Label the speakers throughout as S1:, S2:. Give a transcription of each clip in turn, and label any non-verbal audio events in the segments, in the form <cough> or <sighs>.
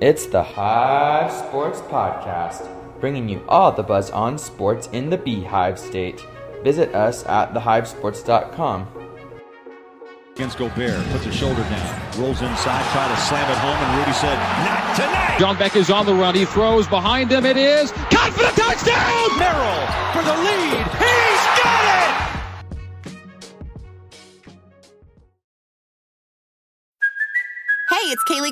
S1: It's the Hive Sports Podcast, bringing you all the buzz on sports in the Beehive State. Visit us at thehivesports.com.
S2: Against Gobert, puts a shoulder down, rolls inside, try to slam it home, and Rudy said, "Not tonight."
S3: John Beck is on the run. He throws behind him. It is caught for the touchdown.
S2: Merrill for the lead. He's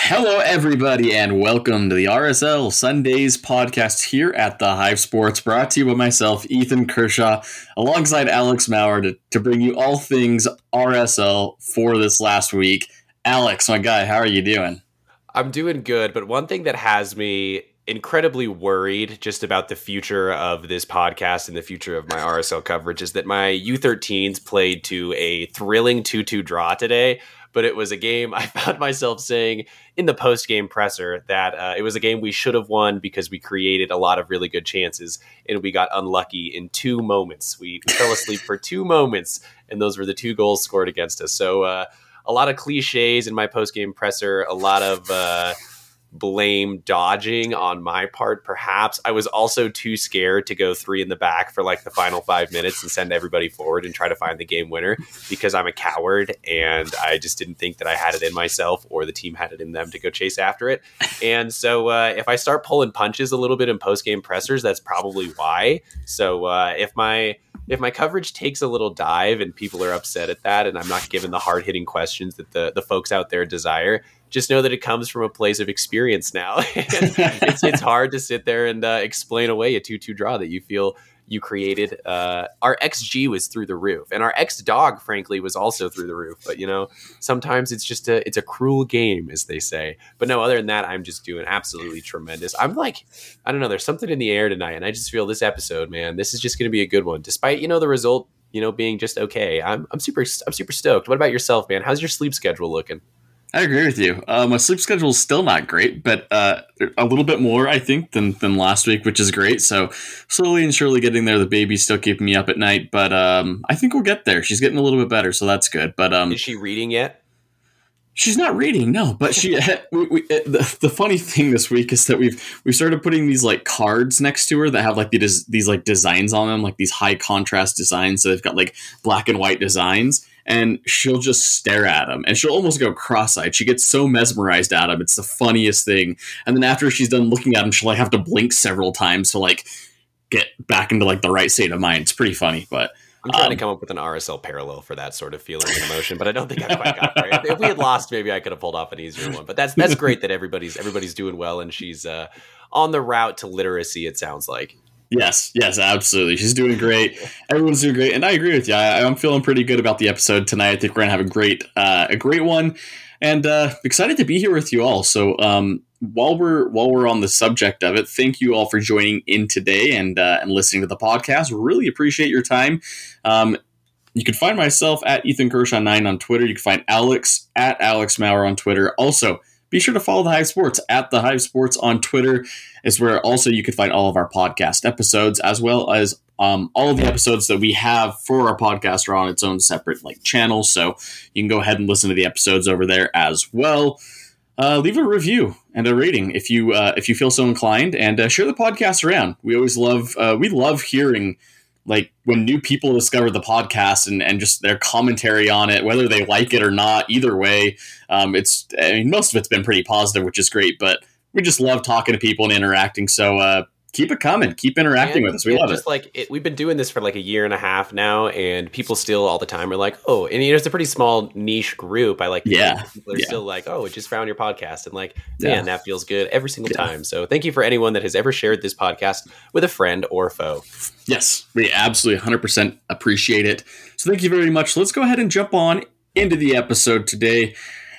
S4: Hello, everybody, and welcome to the RSL Sundays podcast here at the Hive Sports, brought to you by myself, Ethan Kershaw, alongside Alex Maurer to, to bring you all things RSL for this last week. Alex, my guy, how are you doing?
S5: I'm doing good, but one thing that has me incredibly worried just about the future of this podcast and the future of my RSL coverage is that my U13s played to a thrilling 2 2 draw today but it was a game <laughs> I found myself saying in the post game presser that uh, it was a game we should have won because we created a lot of really good chances and we got unlucky in two moments. We, fell asleep for two moments, and those were the two goals scored against us. So, uh, a lot of cliches in my post game presser, a lot of. Blame dodging on my part perhaps. I was also too scared to go three in the back for like the final five minutes and send everybody forward and try to find the game winner because i'm a coward and i just didn't think that i had it in myself or the team had it in them to go chase after it. And so uh, if i start pulling punches a little bit in post-game pressers that's probably why. So uh, if my if my coverage takes a little dive and people are upset at that and i'm not given the hard-hitting questions that the, the folks out there desire just know that it comes from a place of experience now. <laughs> it's, it's <laughs> hard to sit there and uh, explain away a 2 2 draw that you feel you created. Uh, our XG was through the roof, and our X dog, frankly, was also through the roof. But you know, sometimes it's just a it's a cruel game, as they say. But no, other than that, I'm just doing absolutely tremendous. I'm like, I don't know, there's something in the air tonight, and I just feel this episode, man, this is just going to be a good one, despite you know the result, you know, being just okay. I'm I'm super I'm super stoked. What about yourself, man? How's your sleep schedule looking?
S4: I agree with you. Uh, my sleep schedule is still not great, but uh, a little bit more, I think, than, than last week, which is great. So slowly and surely getting there. The baby's still keeping me up at night, but um, I think we'll get there. She's getting a little bit better, so that's good. But um,
S5: is she reading yet?
S4: She's not reading, no. But she, <laughs> we, we, the, the funny thing this week is that we've we started putting these like cards next to her that have like these these like designs on them, like these high contrast designs. So they've got like black and white designs and she'll just stare at him and she'll almost go cross-eyed she gets so mesmerized at him it's the funniest thing and then after she's done looking at him she'll like have to blink several times to like get back into like the right state of mind it's pretty funny but
S5: I'm trying um, to come up with an RSL parallel for that sort of feeling and emotion, but I don't think I quite got there. If we had lost, maybe I could have pulled off an easier one. But that's that's great that everybody's everybody's doing well and she's uh, on the route to literacy. It sounds like.
S4: Yes, yes, absolutely. She's doing great. Everyone's doing great, and I agree with you. I, am feeling pretty good about the episode tonight. I think we're gonna have a great, uh, a great one, and uh, excited to be here with you all. So, um, while we're while we're on the subject of it, thank you all for joining in today and uh, and listening to the podcast. Really appreciate your time. Um, you can find myself at Ethan Kershaw nine on Twitter. You can find Alex at Alex Maurer on Twitter. Also be sure to follow the Hive Sports at the Hive Sports on Twitter, is where also you can find all of our podcast episodes as well as um, all of the episodes that we have for our podcast are on its own separate like channel. So you can go ahead and listen to the episodes over there as well. Uh, leave a review and a rating if you uh, if you feel so inclined, and uh, share the podcast around. We always love uh, we love hearing like when new people discover the podcast and, and just their commentary on it, whether they like it or not, either way, um, it's I mean most of it's been pretty positive, which is great. But we just love talking to people and interacting. So uh, keep it coming, keep interacting and, with us. We love
S5: just
S4: it.
S5: Like it, we've been doing this for like a year and a half now, and people still all the time are like, "Oh," and you know, it's a pretty small niche group. I like,
S4: yeah,
S5: people are
S4: yeah.
S5: still like, "Oh, it just found your podcast," and like, man, yeah. that feels good every single yeah. time. So thank you for anyone that has ever shared this podcast with a friend or foe.
S4: Yes, we absolutely 100% appreciate it. So thank you very much. Let's go ahead and jump on into the episode today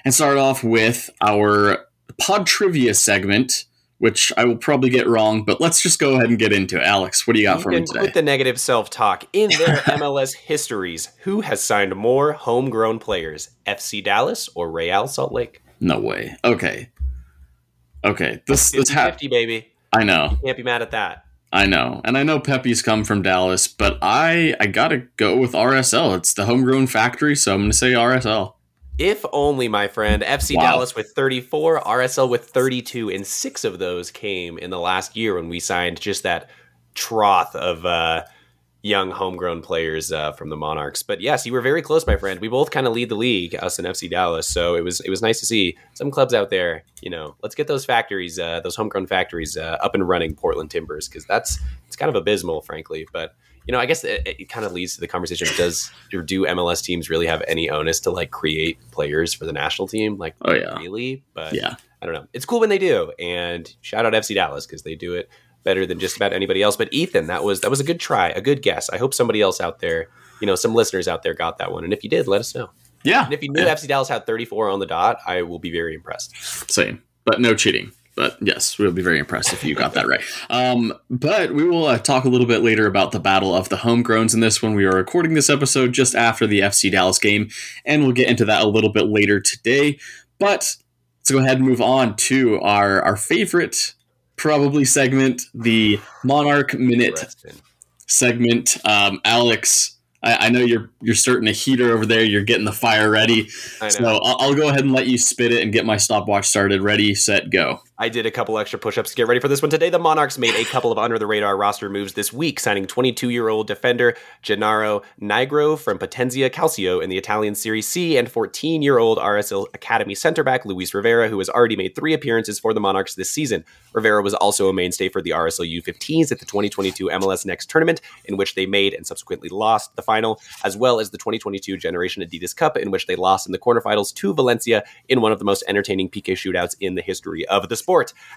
S4: and start off with our pod trivia segment, which I will probably get wrong, but let's just go ahead and get into it. Alex, what do you got for me today?
S5: with the negative self-talk in their <laughs> MLS histories, who has signed more homegrown players, FC Dallas or Real Salt Lake?
S4: no way. Okay. Okay. This this
S5: 50
S4: ha-
S5: 50 baby.
S4: I know.
S5: You Can't be mad at that.
S4: I know. And I know Pepe's come from Dallas, but I I got to go with RSL. It's the homegrown factory, so I'm going to say RSL.
S5: If only, my friend. FC
S4: Wow.
S5: Dallas with 34, RSL with 32, and six of those came in the last year when we signed just that trough of uh, young homegrown players uh, from the Monarchs. But yes, you were very close, my friend. We both kind of lead the league, us and FC Dallas. So it was it was nice to see some clubs out there. You know, let's get those factories, uh, those homegrown factories, uh, up and running. Portland Timbers, because that's it's kind of abysmal, frankly. But you know, I guess it, it kind of leads to the conversation: Does or do MLS teams really have any onus to like create players for the national team? Like,
S4: Oh, yeah.
S5: really? But
S4: Yeah.
S5: I don't know. It's cool when they do, and shout out FC Dallas because they do it better than just about anybody else. But Ethan, that was that was a good try, a good guess. I hope somebody else out there, you know, some listeners out there got that one. And if you did, let us know.
S4: Yeah.
S5: And if you knew
S4: Yeah.
S5: FC Dallas had 34 on the dot, I will be very impressed.
S4: Same, but no cheating. But yes, we'll be very impressed if you got that right. Um, but we will uh, talk a little bit later about the battle of the homegrowns in this one. We are recording this episode just after the FC Dallas game, and we'll get into that a little bit later today. But let's go ahead and move on to our our favorite probably segment, the Monarch Minute segment. Um, Alex, I, I know you're you're starting a heater over there. You're getting the fire ready. So I'll, I'll go ahead and let you spit it and get my stopwatch started. Ready, set, go.
S5: I did a couple extra push-ups to get ready for this one today. The Monarchs made a couple of under-the-radar roster moves this week, signing 22-year-old defender Gennaro Nigro from Potenza Calcio in the Italian Serie C, and 14-year-old RSL Academy center back Luis Rivera, who has already made three appearances for the Monarchs this season. Rivera was also a mainstay for the RSL U15s at the 2022 MLS Next tournament, in which they made and subsequently lost the final, as well as the 2022 Generation Adidas Cup, in which they lost in the quarterfinals to Valencia in one of the most entertaining PK shootouts in the history of the sport.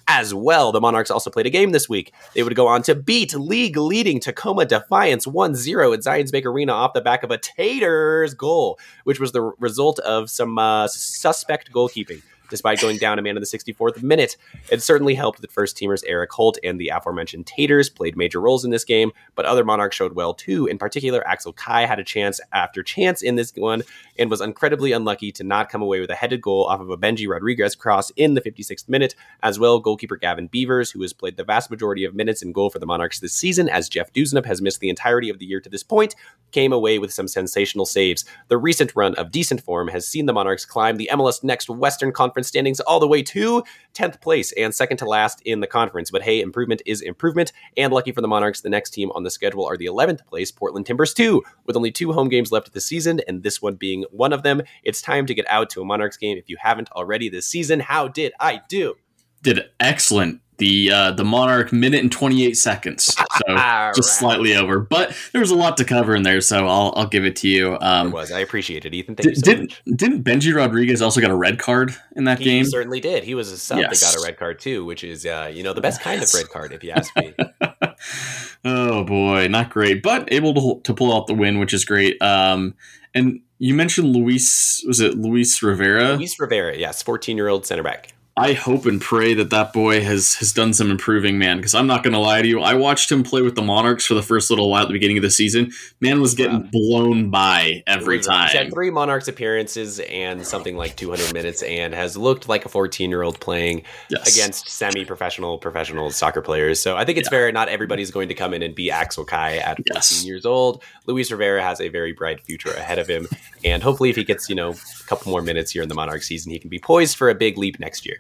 S5: As well, the Monarchs also played a game this week. They would go on to beat league leading Tacoma Defiance 1 0 at Zions Bank Arena off the back of a Taters goal, which was the result of some uh, suspect goalkeeping. Despite going down a man in the 64th minute, it certainly helped that first teamers Eric Holt and the aforementioned Taters played major roles in this game, but other Monarchs showed well too. In particular, Axel Kei had a chance after chance in this one and was incredibly unlucky to not come away with a headed goal off of a Benji Rodriguez cross in the 56th minute. As well, goalkeeper Gavin Beavers, who has played the vast majority of minutes in goal for the Monarchs this season, as Jeff Dewsnup has missed the entirety of the year to this point, came away with some sensational saves. The recent run of decent form has seen the Monarchs climb the MLS Next Western Conference standings all the way to 10th place and second to last in the conference. But hey, improvement is improvement. And lucky for the Monarchs, the next team on the schedule are the 11th place Portland Timbers 2, with only two home games left this season, and this one being one of them. It's time to get out to a Monarchs game if you haven't already this season. How did I do?
S4: Did excellent. The uh, the Monarch minute and twenty eight seconds, <laughs> so just
S5: right.
S4: slightly over. But there was a lot to cover in there, so I'll I'll give it to you.
S5: It
S4: Um,
S5: was. I appreciate it, Ethan. Thank you
S4: did,
S5: so
S4: didn't
S5: much.
S4: didn't Benji Rodriguez also got a red card in that game?
S5: He
S4: game?
S5: certainly did. He was a sub
S4: Yes.
S5: that got a red card too, which is, uh, you know, the best kind of red card, if you ask me. <laughs>
S4: oh boy, not great, but able to to pull out the win, which is great. Um, and you mentioned Luis, was it Luis Rivera?
S5: Luis Rivera, yes, fourteen-year-old center back.
S4: I hope and pray that that boy has has done some improving, man. Because I'm not going to lie to you, I watched him play with the Monarchs for the first little while at the beginning of the season. Man was getting blown by every time.
S5: He's had three Monarchs appearances and something like 200 minutes, and has looked like a 14-year-old playing
S4: Yes.
S5: against semi-professional, professional soccer players. So I think it's fair. Not everybody's going to come in and be Axel Kei at 14
S4: Yes.
S5: years old. Luis Rivera has a very bright future ahead of him, and hopefully, if he gets you know a couple more minutes here in the Monarch season, he can be poised for a big leap next year.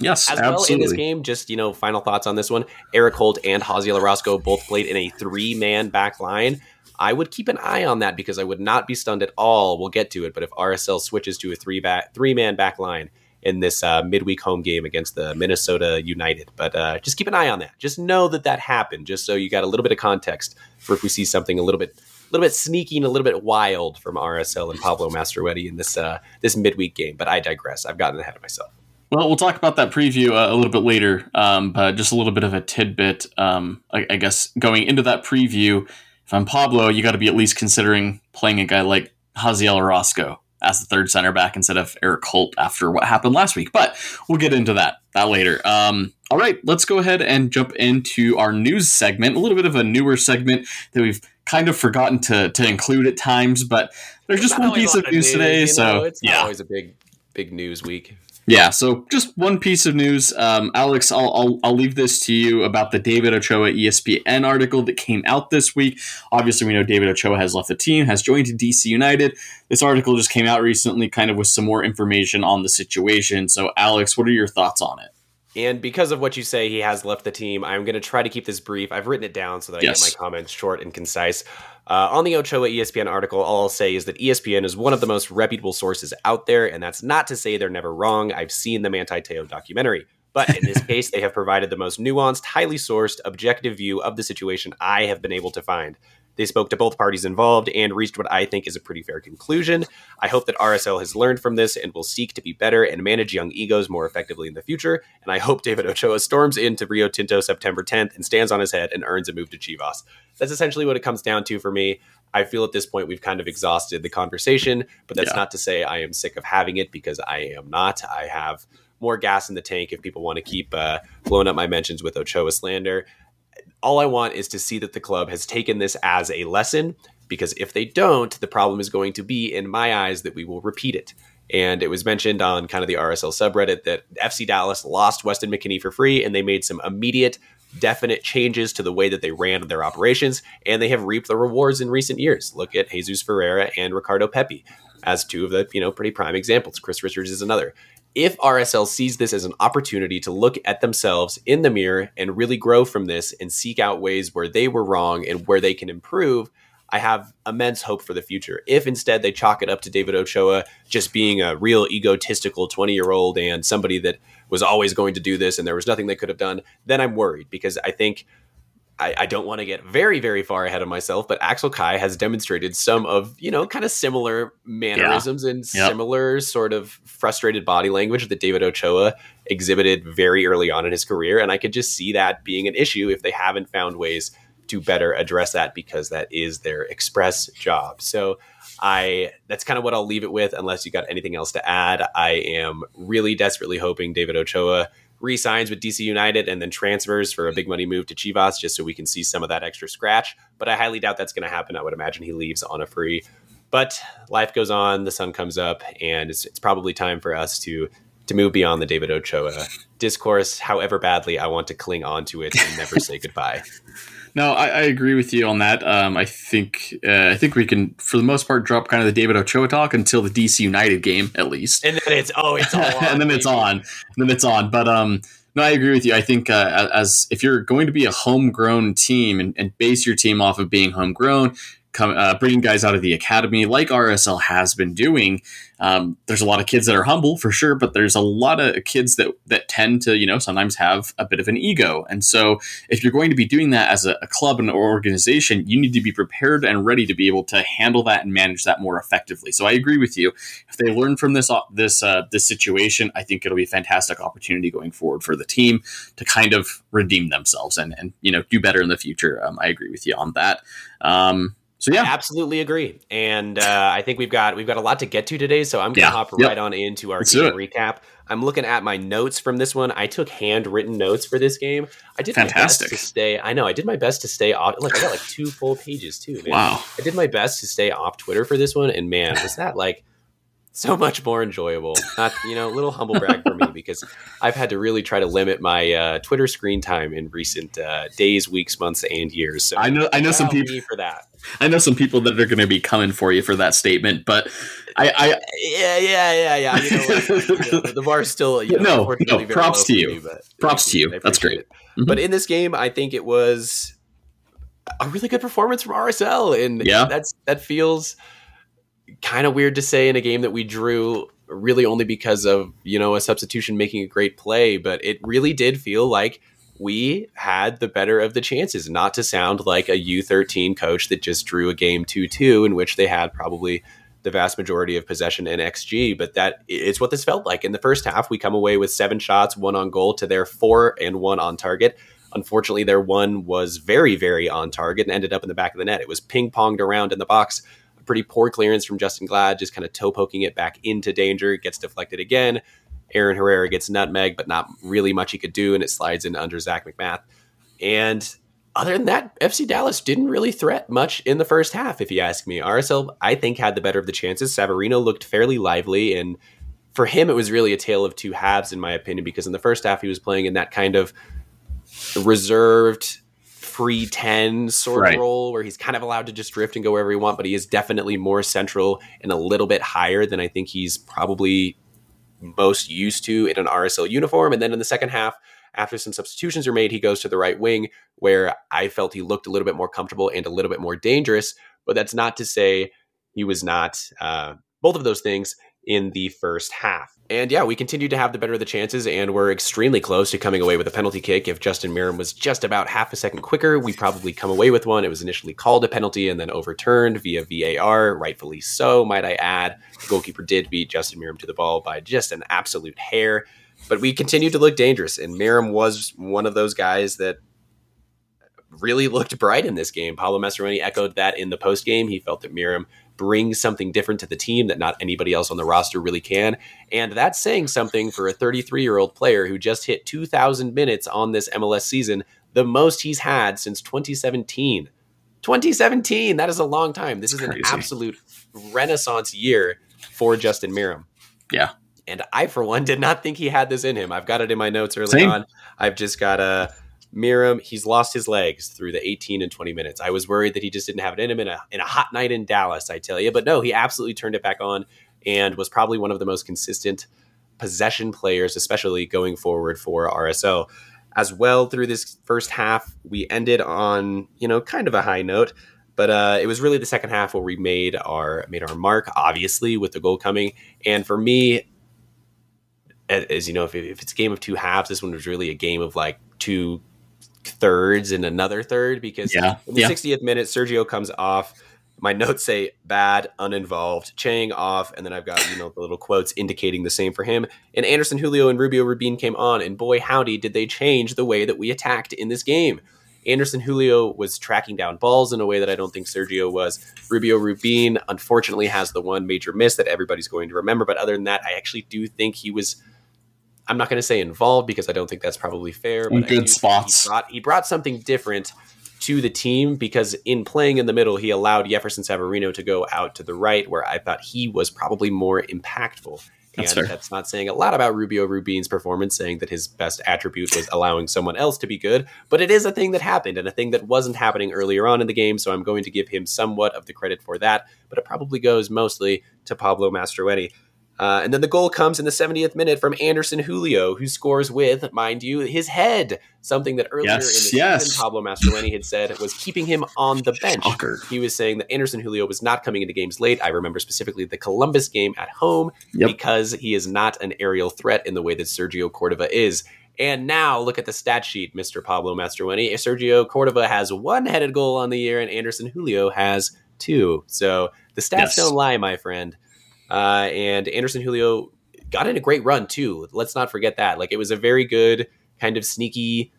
S4: Yes,
S5: As well in this game, just you know, final thoughts on this one. Eric Holt and Haziel Orozco both played in a three-man back line. I would keep an eye on that because I would not be stunned at all. We'll get to it, but if RSL switches to a three back three man back line in this uh, midweek home game against the Minnesota United, but uh, just keep an eye on that. Just know that that happened, just so you got a little bit of context for if we see something a little bit. A little bit sneaky and a little bit wild from RSL and Pablo Mastroeni in this uh, this midweek game, but I digress. I've gotten ahead of myself.
S4: Well, we'll talk about that preview uh, a little bit later, um, but just a little bit of a tidbit. Um, I, I guess going into that preview, if I'm Pablo, you got to be at least considering playing a guy like Haziel Orozco as the third center back instead of Eric Holt after what happened last week. But we'll get into that that later. Um, all right, let's go ahead and jump into our news segment. A little bit of a newer segment that we've kind of forgotten to to include at times, but there's just one piece of news, today.
S5: You know,
S4: so
S5: it's yeah. always a big big news week.
S4: Yeah, so just one piece of news, um, Alex. I'll, I'll I'll leave this to you about the David Ochoa ESPN article that came out this week. Obviously, we know David Ochoa has left the team, has joined DC United. This article just came out recently, kind of with some more information on the situation. So, Alex, what are your thoughts on it?
S5: And because of what you say, he has left the team. I'm going to try to keep this brief. I've written it down so that I yes. get my comments short and concise. Uh, on the Ochoa ESPN article, all I'll say is that ESPN is one of the most reputable sources out there, and that's not to say they're never wrong. I've seen the Manti Te'o documentary. But in this <laughs> case, they have provided the most nuanced, highly sourced, objective view of the situation I have been able to find. They spoke to both parties involved and reached what I think is a pretty fair conclusion. I hope that RSL has learned from this and will seek to be better and manage young egos more effectively in the future. And I hope David Ochoa storms into Rio Tinto September 10th and stands on his head and earns a move to Chivas. That's essentially what it comes down to for me. I feel at this point we've kind of exhausted the conversation, but that's yeah. not to say I am sick of having it because I am not. I have more gas in the tank if people want to keep uh, blowing up my mentions with Ochoa slander all I want is to see that the club has taken this as a lesson because if they don't, the problem is going to be, in my eyes, that we will repeat it. And it was mentioned on kind of the RSL subreddit that FC Dallas lost Weston McKennie for free and they made some immediate, definite changes to the way that they ran their operations. And they have reaped the rewards in recent years. Look at Jesus Ferreira and Ricardo Pepi as two of the, you know, pretty prime examples. Chris Richards is another if RSL sees this as an opportunity to look at themselves in the mirror and really grow from this and seek out ways where they were wrong and where they can improve, I have immense hope for the future. If instead they chalk it up to David Ochoa just being a real egotistical 20 year old and somebody that was always going to do this and there was nothing they could have done, then I'm worried because I think I, I, don't want to get very, very far ahead of myself, but Axel Kei has demonstrated some of, you know, kind of similar mannerisms yeah. and yep. similar sort of frustrated body language that David Ochoa exhibited very early on in his career. And I could just see that being an issue if they haven't found ways to better address that because that is their express job. So I that's kind of what I'll leave it with unless you got anything else to add. I am really desperately hoping David Ochoa re-signs with DC United and then transfers for a big money move to Chivas just so we can see some of that extra scratch. But I highly doubt that's going to happen. I would imagine he leaves on a free. But life goes on, the sun comes up, and it's, it's probably time for us to to move beyond the David Ochoa discourse, however badly I want to cling on to it and never say goodbye. <laughs>
S4: No, I, I, agree with you on that. Um, I think uh, I think we can, for the most part, drop kind of the David Ochoa talk until the DC United game, at least.
S5: And then it's oh, it's <laughs> on,
S4: and then it's on, and then it's on. But um, no, I agree with you. I think uh, as if you're going to be a homegrown team and, and base your team off of being homegrown, come, uh, bringing guys out of the academy like RSL has been doing. Um, there's a lot of kids that are humble for sure, but there's a lot of kids that that tend to, you know, sometimes have a bit of an ego. And so, if you're going to be doing that as a, a club and organization, you need to be prepared and ready to be able to handle that and manage that more effectively. So, I agree with you. If they learn from this uh, this uh, this situation, I think it'll be a fantastic opportunity going forward for the team to kind of redeem themselves and and you know do better in the future. Um, I agree with you on that. Um, so yeah,
S5: I absolutely agree. And uh, I think we've got we've got a lot to get to today, so I'm going to yeah. hop yep. right on into our Let's game recap. I'm looking at my notes from this one. I took handwritten notes for this game. I did Fantastic. my best to stay. I know I did my best to stay off. Look, I got like two full pages too. Man.
S4: Wow.
S5: I did my best to stay off Twitter for this one, and man, was that like so much more enjoyable. Not you know, a little humble brag for me because I've had to really try to limit my uh, Twitter screen time in recent uh, days, weeks, months, and years. So
S4: I know I know some people
S5: for that.
S4: I know some people that are going to be coming for you for that statement, but I, I
S5: yeah yeah yeah yeah. You know, like, you know, the bar's still you <laughs>
S4: know, no no props to you. Me, props to you. That's great.
S5: Mm-hmm. But in this game, I think it was a really good performance from RSL, and yeah, that's that feels kind of weird to say in a game that we drew really only because of you know a substitution making a great play but it really did feel like we had the better of the chances not to sound like a u13 coach that just drew a game 2-2 in which they had probably the vast majority of possession and xg but that is what this felt like. In the first half we come away with seven shots one on goal to their four and one on target. Unfortunately their one was very very on target and ended up in the back of the net. It was ping-ponged around in the box. A pretty poor clearance from Justen Glad, just kind of toe poking it back into danger. It gets deflected again. Aaron Herrera gets nutmeg, but not really much he could do, and it slides in under Zac MacMath. And other than that, FC Dallas didn't really threat much in the first half, if you ask me. RSL, I think, had the better of the chances. Savarino looked fairly lively, and for him, it was really a tale of two halves, in my opinion, because in the first half, he was playing in that kind of reserved, free 10 sort
S4: Right.
S5: of role where he's kind of allowed to just drift and go wherever he want, but he is definitely more central and a little bit higher than I think he's probably most used to in an RSL uniform. And then in the second half, after some substitutions are made, he goes to the right wing where I felt he looked a little bit more comfortable and a little bit more dangerous. But that's not to say he was not uh, both of those things in the first half. And yeah, we continued to have the better of the chances and we're extremely close to coming away with a penalty kick. If Justin Meram was just about half a second quicker, we probably come away with one. It was initially called a penalty and then overturned via VAR, rightfully so, might I add. The goalkeeper did beat Justin Meram to the ball by just an absolute hair. But we continued to look dangerous, and Meram was one of those guys that really looked bright in this game. Pablo Mastroeni echoed that in the post game. He felt that Meram brings something different to the team that not anybody else on the roster really can. And that's saying something for a 33 year old player who just hit 2,000 minutes on this MLS season, the most he's had since 2017. 2017, that is a long time. This is an
S4: Crazy.
S5: absolute renaissance year for Justin Meram.
S4: Yeah.
S5: And I, for one, did not think he had this in him. I've got it in my notes early
S4: Same.
S5: on. I've just got a Meram. He's lost his legs through the 18 and 20 minutes. I was worried that he just didn't have it in him in a, in a hot night in Dallas, I tell you. But no, he absolutely turned it back on and was probably one of the most consistent possession players, especially going forward for RSO. As well, through this first half, we ended on, you know, kind of a high note. But uh, it was really the second half where we made our made our mark, obviously, with the goal coming. And for me, as you know, if, if it's a game of two halves, this one was really a game of like two thirds and another third because
S4: Yeah,
S5: in the
S4: yeah.
S5: 60th minute, Sergio comes off. My notes say bad, uninvolved, Chang off, and then I've got you know the little quotes indicating the same for him. And Anderson Julio and Rubio Rubin came on, and boy howdy did they change the way that we attacked in this game. Anderson Julio was tracking down balls in a way that I don't think Sergio was. Rubio Rubin unfortunately has the one major miss that everybody's going to remember, but other than that, I actually do think he was. I'm not going to say involved because I don't think that's probably fair. But
S4: good spots.
S5: He brought, he brought something different to the team because in playing in the middle, he allowed Jefferson Savarino to go out to the right, where I thought he was probably more impactful.
S4: That's
S5: and
S4: fair.
S5: that's not saying a lot about Rubio Rubin's performance, saying that his best attribute was allowing someone else to be good, but it is a thing that happened and a thing that wasn't happening earlier on in the game. So I'm going to give him somewhat of the credit for that, but it probably goes mostly to Pablo Mastroeni. Uh, and then the goal comes in the 70th minute from Anderson Julio, who scores with, mind you, his head. Something that earlier
S4: Yes,
S5: in the
S4: yes.
S5: season, Pablo Mastroeni had said was keeping him on the bench.
S4: Shocker.
S5: He was saying that Anderson Julio was not coming into games late. I remember specifically the Columbus game at home
S4: Yep.
S5: because he is not an aerial threat in the way that Sergio Cordova is. And now look at the stat sheet, Mr. Pablo Mastroeni. Sergio Cordova has one headed goal on the year, and Anderson Julio has two. So the stats
S4: Yes.
S5: don't lie, my friend. Uh, and Anderson Julio got in a great run too. Let's not forget that. Like it was a very good kind of sneaky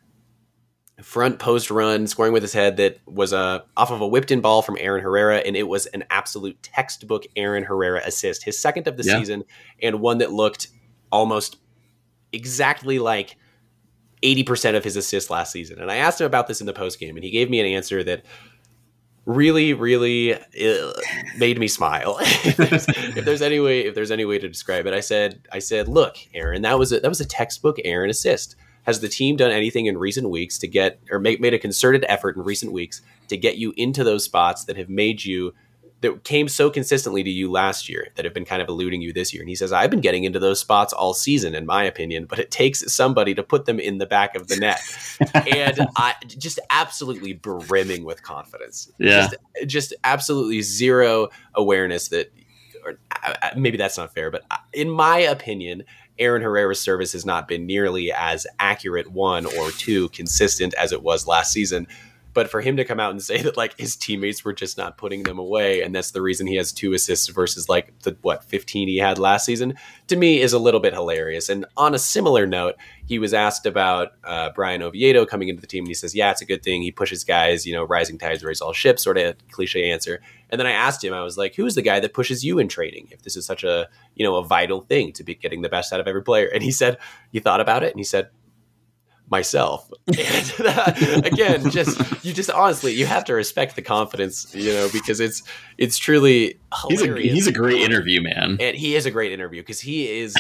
S5: front post run, scoring with his head that was uh, off of a whipped in ball from Aaron Herrera, and it was an absolute textbook Aaron Herrera assist, his second of the
S4: Yeah.
S5: season, and one that looked almost exactly like 80% of his assists last season. And I asked him about this in the post game, and he gave me an answer that really, really uh, made me smile. <laughs> if, there's, if there's any way, if there's any way to describe it, I said, I said, look, Aaron, that was a, that was a textbook Aaron assist. Has the team done anything in recent weeks to get, or make, made a concerted effort in recent weeks to get you into those spots that have made you, that came so consistently to you last year, that have been kind of eluding you this year? And he says, I've been getting into those spots all season, in my opinion, but it takes somebody to put them in the back of the net. <laughs> and I just absolutely brimming with confidence.
S4: Yeah.
S5: Just, just absolutely zero awareness that, or uh, uh, maybe that's not fair, but uh, in my opinion, Aaron Herrera's service has not been nearly as accurate, one or two, consistent as it was last season. But for him to come out and say that like his teammates were just not putting them away, and that's the reason he has two assists versus like the what 15 he had last season, to me is a little bit hilarious. And on a similar note, he was asked about uh, Brian Oviedo coming into the team, and he says, "Yeah, it's a good thing. He pushes guys. You know, rising tides raise all ships." Sort of cliche answer. And then I asked him, I was like, "Who's the guy that pushes you in training? If this is such a you know a vital thing to be getting the best out of every player?" And he said, "He thought about it, and he said." Myself. <laughs> And, uh, again, just you just honestly you have to respect the confidence, you know, because it's it's truly
S4: he's a he's a great interview man.
S5: and he is a great interview because he is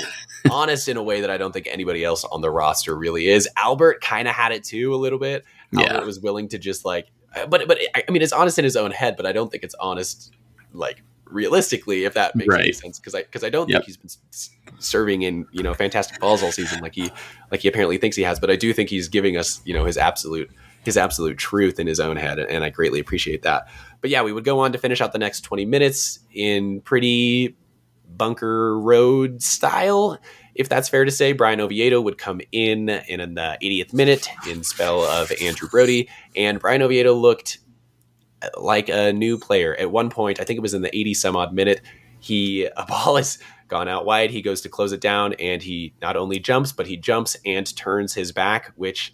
S5: honest in a way that I don't think anybody else on the roster really is. Albert kind of had it too a little bit.
S4: Yeah.
S5: Albert was willing to just like, but but I mean, it's honest in his own head, but I don't think it's honest like realistically, if that makes any sense. Because I because I don't
S4: Yep.
S5: think he's been s- serving in you know fantastic balls all season like he like he apparently thinks he has. But I do think he's giving us you know his absolute his absolute truth in his own head, and I greatly appreciate that. But yeah, we would go on to finish out the next twenty minutes in pretty bunker road style. If that's fair to say, Brian Oviedo would come in in the 80th minute in spell of Andrew Brody, and Brian Oviedo looked like a new player. At one point, I think it was in the 80 some odd minute, he <laughs> a ball is gone out wide. He goes to close it down, and he not only jumps, but he jumps and turns his back, which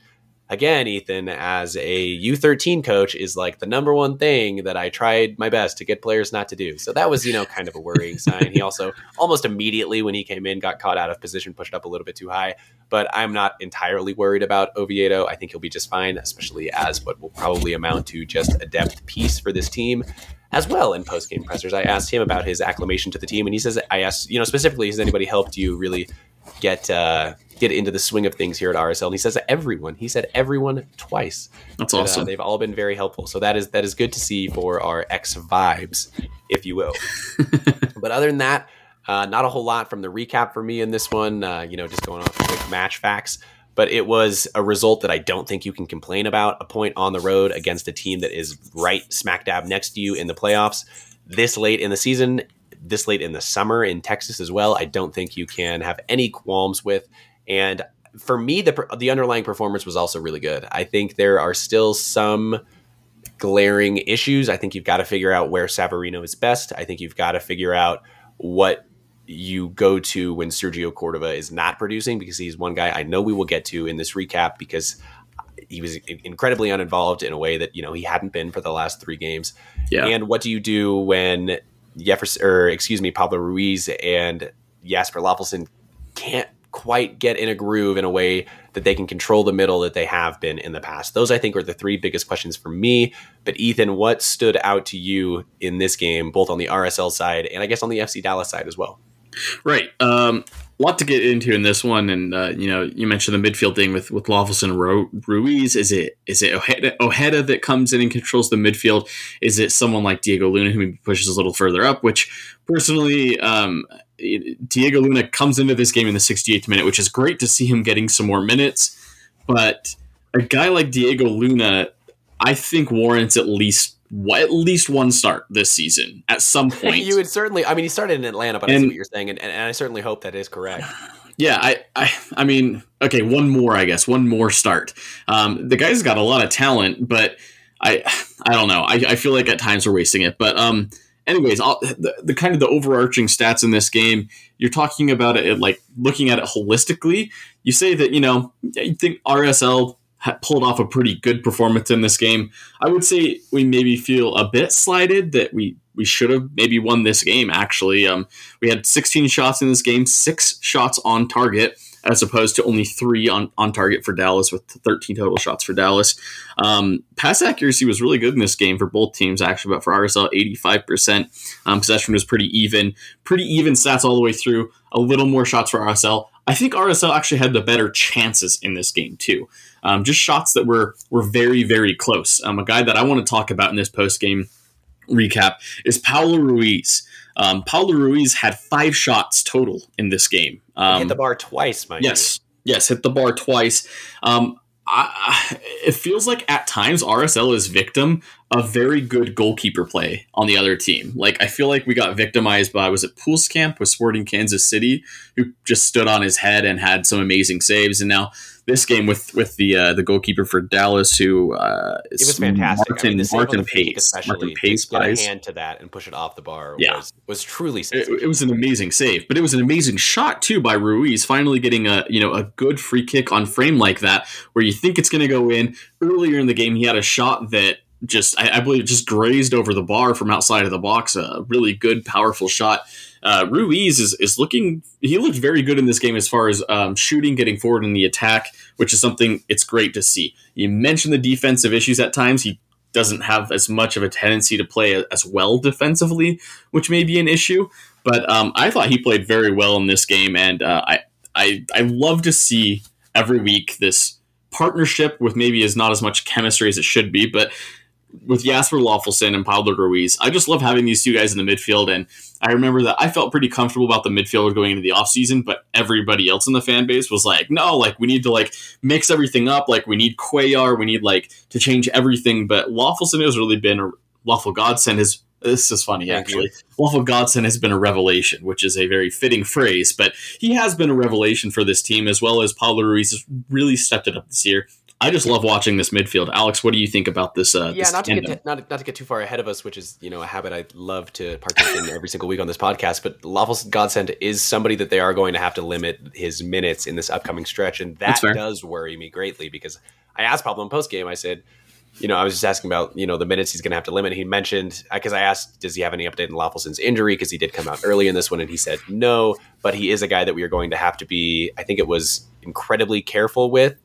S5: again, Ethan, as a U13 coach, is like the number one thing that I tried my best to get players not to do. So that was, you know, kind of a worrying <laughs> sign. He also almost immediately when he came in got caught out of position, pushed up a little bit too high. But I'm not entirely worried about Oviedo. I think he'll be just fine, especially as what will probably amount to just a depth piece for this team. As well in post game pressers, I asked him about his acclimation to the team, and he says, "I asked, you know, specifically, has anybody helped you really get uh, get into the swing of things here at RSL?" And he says, "Everyone." He said, "Everyone twice."
S4: That's
S5: And, uh,
S4: awesome.
S5: they've all been very helpful. So that is that is good to see for our ex vibes, if you will. <laughs> but other than that, uh, not a whole lot from the recap for me in this one. Uh, you know, just going off quick match facts. But it was a result that I don't think you can complain about. A point on the road against a team that is right smack dab next to you in the playoffs this late in the season, this late in the summer in Texas as well. I don't think you can have any qualms with. And for me, the the underlying performance was also really good. I think there are still some glaring issues. I think you've got to figure out where Savarino is best. I think you've got to figure out what you go to when Sergio Cordova is not producing because he's one guy I know we will get to in this recap because he was incredibly uninvolved in a way that you know he hadn't been for the last three games.
S4: Yeah.
S5: And what do you do when Jefferson or excuse me Pablo Ruiz and Jasper Löffelsend can't quite get in a groove in a way that they can control the middle that they have been in the past. Those I think are the three biggest questions for me. But Ethan, what stood out to you in this game, both on the RSL side and I guess on the FC Dallas side as well?
S4: Right. Um, a lot to get into in this one, and uh, you know, you mentioned the midfield thing with with Ru- Ruiz. Is it is it Ojeda, Ojeda that comes in and controls the midfield? Is it someone like Diego Luna who pushes a little further up? Which personally, um, Diego Luna comes into this game in the 68th minute, which is great to see him getting some more minutes. But a guy like Diego Luna, I think warrants at least at least one start this season at some <laughs> point.
S5: you would certainly, I mean, he started in Atlanta, but I see what you're saying, and, and I certainly hope that is correct. <sighs>
S4: Yeah, I, I, I mean, okay, one more, I guess, one more start. Um, the guy's got a lot of talent, but I, <sighs> I don't know. I, I feel like at times we're wasting it. But, um, anyways, I'll, the, the kind of the overarching stats in this game, you're talking about it like looking at it holistically. You say that you know you think RSL pulled off a pretty good performance in this game. I would say we maybe feel a bit slighted that we we should have maybe won this game. Actually, um, we had 16 shots in this game, six shots on target, as opposed to only three on, on target for Dallas, with 13 total shots for Dallas. Um, pass accuracy was really good in this game for both teams, actually, but for RSL, 85%. Um, possession was pretty even, pretty even stats all the way through. A little more shots for RSL. I think RSL actually had the better chances in this game too. Um, just shots that were were very very close. Um, a guy that I want to talk about in this post game recap is Pablo Ruiz. Um, Pablo Ruiz had five shots total in this game. Um,
S5: Hit the bar twice, mind
S4: Yes, yes, hit the bar twice. Um, I, it feels like at times RSL is victim of very good goalkeeper play on the other team. Like I feel like we got victimized by was it Pulskamp with Sporting Kansas City, who just stood on his head and had some amazing saves, and now this game with with the uh, the goalkeeper for Dallas, who uh,
S5: it was fantastic.
S4: Martin,
S5: I mean,
S4: Maarten Paes, Maarten Paes,
S5: to get a hand to that and push it off the bar
S4: Yeah.
S5: was, was truly
S4: it, it was an amazing save, but it was an amazing shot too by Ruiz. Finally getting a you know a good free kick on frame like that, where you think it's going to go in. Earlier in the game, he had a shot that just I, I believe just grazed over the bar from outside of the box. A really good, powerful shot. Uh, Ruiz is, is looking. He looked very good in this game as far as um, shooting, getting forward in the attack, which is something it's great to see. You mentioned the defensive issues at times. He doesn't have as much of a tendency to play as well defensively, which may be an issue. But um, I thought he played very well in this game, and uh, I, I I love to see every week this partnership with maybe is not as much chemistry as it should be, but with Jasper Löffelsend and Pablo Ruiz, I just love having these two guys in the midfield. And I remember that I felt pretty comfortable about the midfield going into the offseason, but everybody else in the fan base was like, no, like we need to like mix everything up. Like we need Cuellar, we need like to change everything. But Löffelsend has really been a Lawful Godsend has this is funny actually. Lawful Godsend has been a revelation, which is a very fitting phrase, but he has been a revelation for this team as well as Pablo Ruiz has really stepped it up this year. I just love watching this midfield. Alex, what do you think about this? Uh,
S5: yeah,
S4: this
S5: not to get not, not to get too far ahead of us, which is you know a habit I love to partake in every single week on this podcast. But Lawful Godsend is somebody that they are going to have to limit his minutes in this upcoming stretch, and that does worry me greatly because I asked Pablo in post game. I said, you know, I was just asking about you know the minutes he's going to have to limit. He mentioned because I asked, does he have any update on Löffelsend's injury because he did come out early in this one, and he said no, but he is a guy that we are going to have to be. I think it was incredibly careful with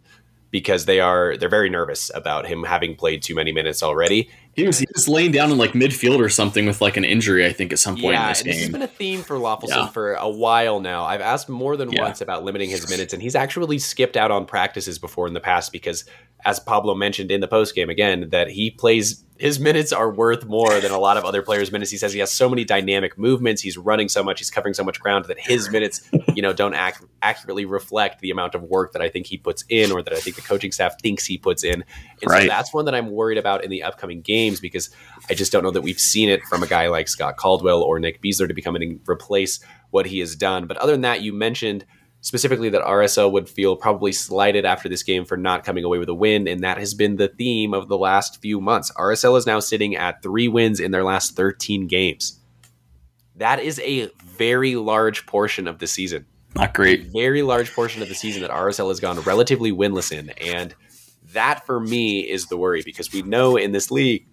S5: because they are they're very nervous about him having played too many minutes already.
S4: He was, he was laying down in like midfield or something with like an injury, I think, at some point
S5: yeah,
S4: in this
S5: and this has been a theme for Löffelsend
S4: Yeah.
S5: for a while now. I've asked more than
S4: Yeah.
S5: once about limiting his minutes, and he's actually skipped out on practices before in the past because, as Pablo mentioned in the post game again, that he plays his minutes are worth more than a lot of other players' minutes. He says he has so many dynamic movements, he's running so much, he's covering so much ground that his minutes, you know, don't ac- accurately reflect the amount of work that I think he puts in, or that I think the coaching staff thinks he puts in. And
S4: Right.
S5: so that's one that I'm worried about in the upcoming games because I just don't know that we've seen it from a guy like Scott Caldwell or Nick Besler to become and replace what he has done. But other than that, you mentioned specifically that RSL would feel probably slighted after this game for not coming away with a win, and that has been the theme of the last few months. RSL is now sitting at three wins in their last 13 games. That is a very large portion of the season
S4: Not great.
S5: very large portion of the season that RSL has gone relatively winless in. And that for me is the worry because we know in this league,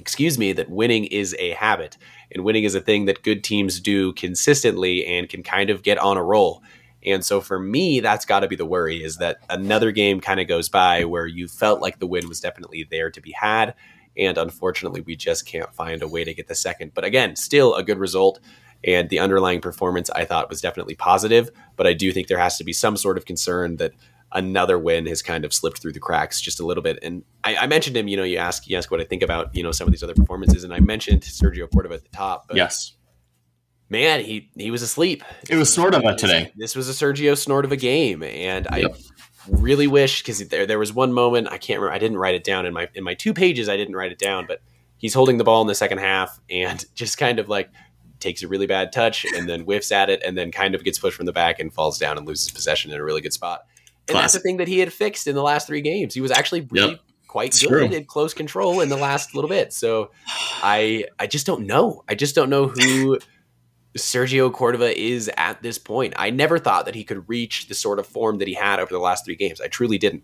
S5: excuse me, that winning is a habit and winning is a thing that good teams do consistently and can kind of get on a roll. And so for me, that's got to be the worry is that another game kind of goes by where you felt like the win was definitely there to be had. And unfortunately, we just can't find a way to get the second. But again, still a good result. And the underlying performance I thought was definitely positive. But I do think there has to be some sort of concern that another win has kind of slipped through the cracks just a little bit. And I, I mentioned him, you know, you ask you ask what I think about, you know, some of these other performances. And I mentioned Sergio Cordova at the top.
S4: Yes.
S5: Man, he he was asleep.
S4: It was sort of a today.
S5: This was a Sergio snort of a game, and
S4: Yep.
S5: I really wish because there there was one moment I can't remember. I didn't write it down in my in my two pages. I didn't write it down, but he's holding the ball in the second half and <laughs> just kind of like takes a really bad touch and then whiffs at it and then kind of gets pushed from the back and falls down and loses possession in a really good spot. And that's the thing that he had fixed in the last three games. He was actually really
S4: Yep.
S5: quite
S4: It's
S5: good
S4: true.
S5: in close control in the last little bit. So I I just don't know. I just don't know who Sergio Cordova is at this point. I never thought that he could reach the sort of form that he had over the last three games. I truly didn't.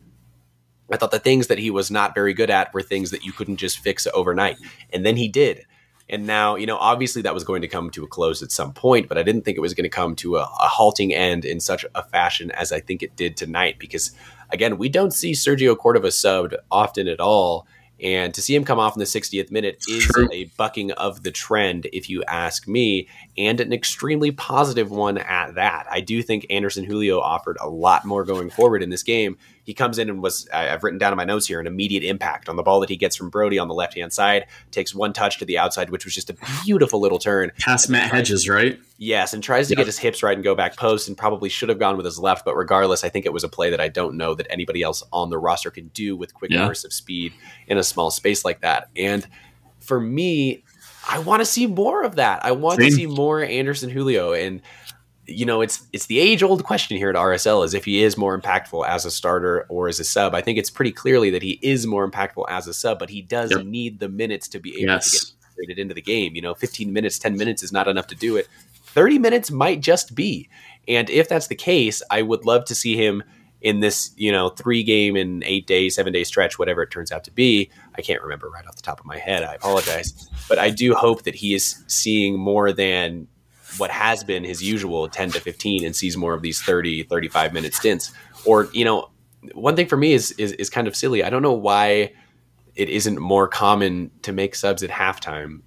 S5: I thought the things that he was not very good at were things that you couldn't just fix overnight. And then he did. And now, you know, obviously that was going to come to a close at some point, but I didn't think it was going to come to a, a halting end in such a fashion as I think it did tonight. Because, again, we don't see Sergio Cordova subbed often at all. And to see him come off in the 60th minute is
S4: True.
S5: a bucking of the trend, if you ask me, and an extremely positive one at that. I do think Anderson Julio offered a lot more going forward in this game. He comes in and was, I- I've written down in my notes here, an immediate impact on the ball that he gets from Brody on the left hand side, takes one touch to the outside, which was just a beautiful little turn.
S4: Past Matt Hedges, right?
S5: Yes, and tries to
S4: Yep.
S5: get his hips right and go back post, and probably should have gone with his left. But regardless, I think it was a play that I don't know that anybody else on the roster can do with quick
S4: Yeah.
S5: of speed in a small space like that. And for me, I want to see more of that. I want to see more Anderson Julio. And you know, it's it's the age old question here at RSL is if he is more impactful as a starter or as a sub. I think it's pretty clearly that he is more impactful as a sub, but he does
S4: Yep.
S5: need the minutes to be able
S4: Yes.
S5: to get integrated into the game. You know, 15 minutes, 10 minutes is not enough to do it. 30 minutes might just be. And if that's the case, I would love to see him in this, you know, three game and eight day, seven day stretch, whatever it turns out to be. I can't remember right off the top of my head. I apologize. But I do hope that he is seeing more than what has been his usual 10 to 15 and sees more of these 30, 35 minute stints. Or, you know, one thing for me is, is, is kind of silly. I don't know why it isn't more common to make subs at halftime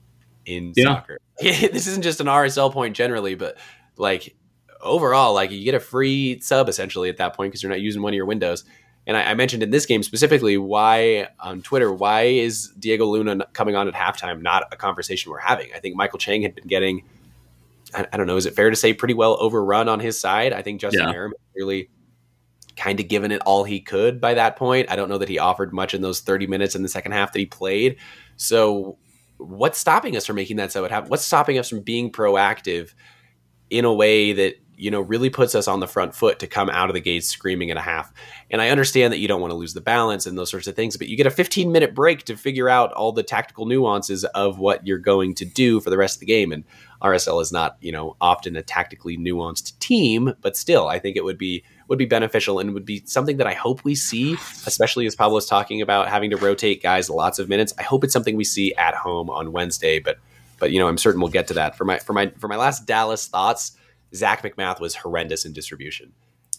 S5: in
S4: Yeah.
S5: soccer. <laughs> this isn't just an RSL point generally, but like overall, like you get a free sub essentially at that point because you're not using one of your windows. And I, I mentioned in this game specifically why on Twitter, why is Diego Luna coming on at halftime not a conversation we're having? I think Michael Chang had been getting, I, I don't know, is it fair to say pretty well overrun on his side? I think Justin
S4: Yeah.
S5: Aram really kind of given it all he could by that point. I don't know that he offered much in those 30 minutes in the second half that he played. So what's stopping us from making that sub happen? What's stopping us from being proactive in a way that you know really puts us on the front foot to come out of the gates screaming at a half? And I understand that you don't want to lose the balance and those sorts of things, but you get a 15 minute break to figure out all the tactical nuances of what you're going to do for the rest of the game. And RSL is not you know often a tactically nuanced team, but still, I think it would be would be beneficial and would be something that I hope we see, especially as Pablo's talking about having to rotate guys lots of minutes. I hope it's something we see at home on Wednesday, but but you know I'm certain we'll get to that. For my for my for my last Dallas thoughts, Zac MacMath was horrendous in distribution,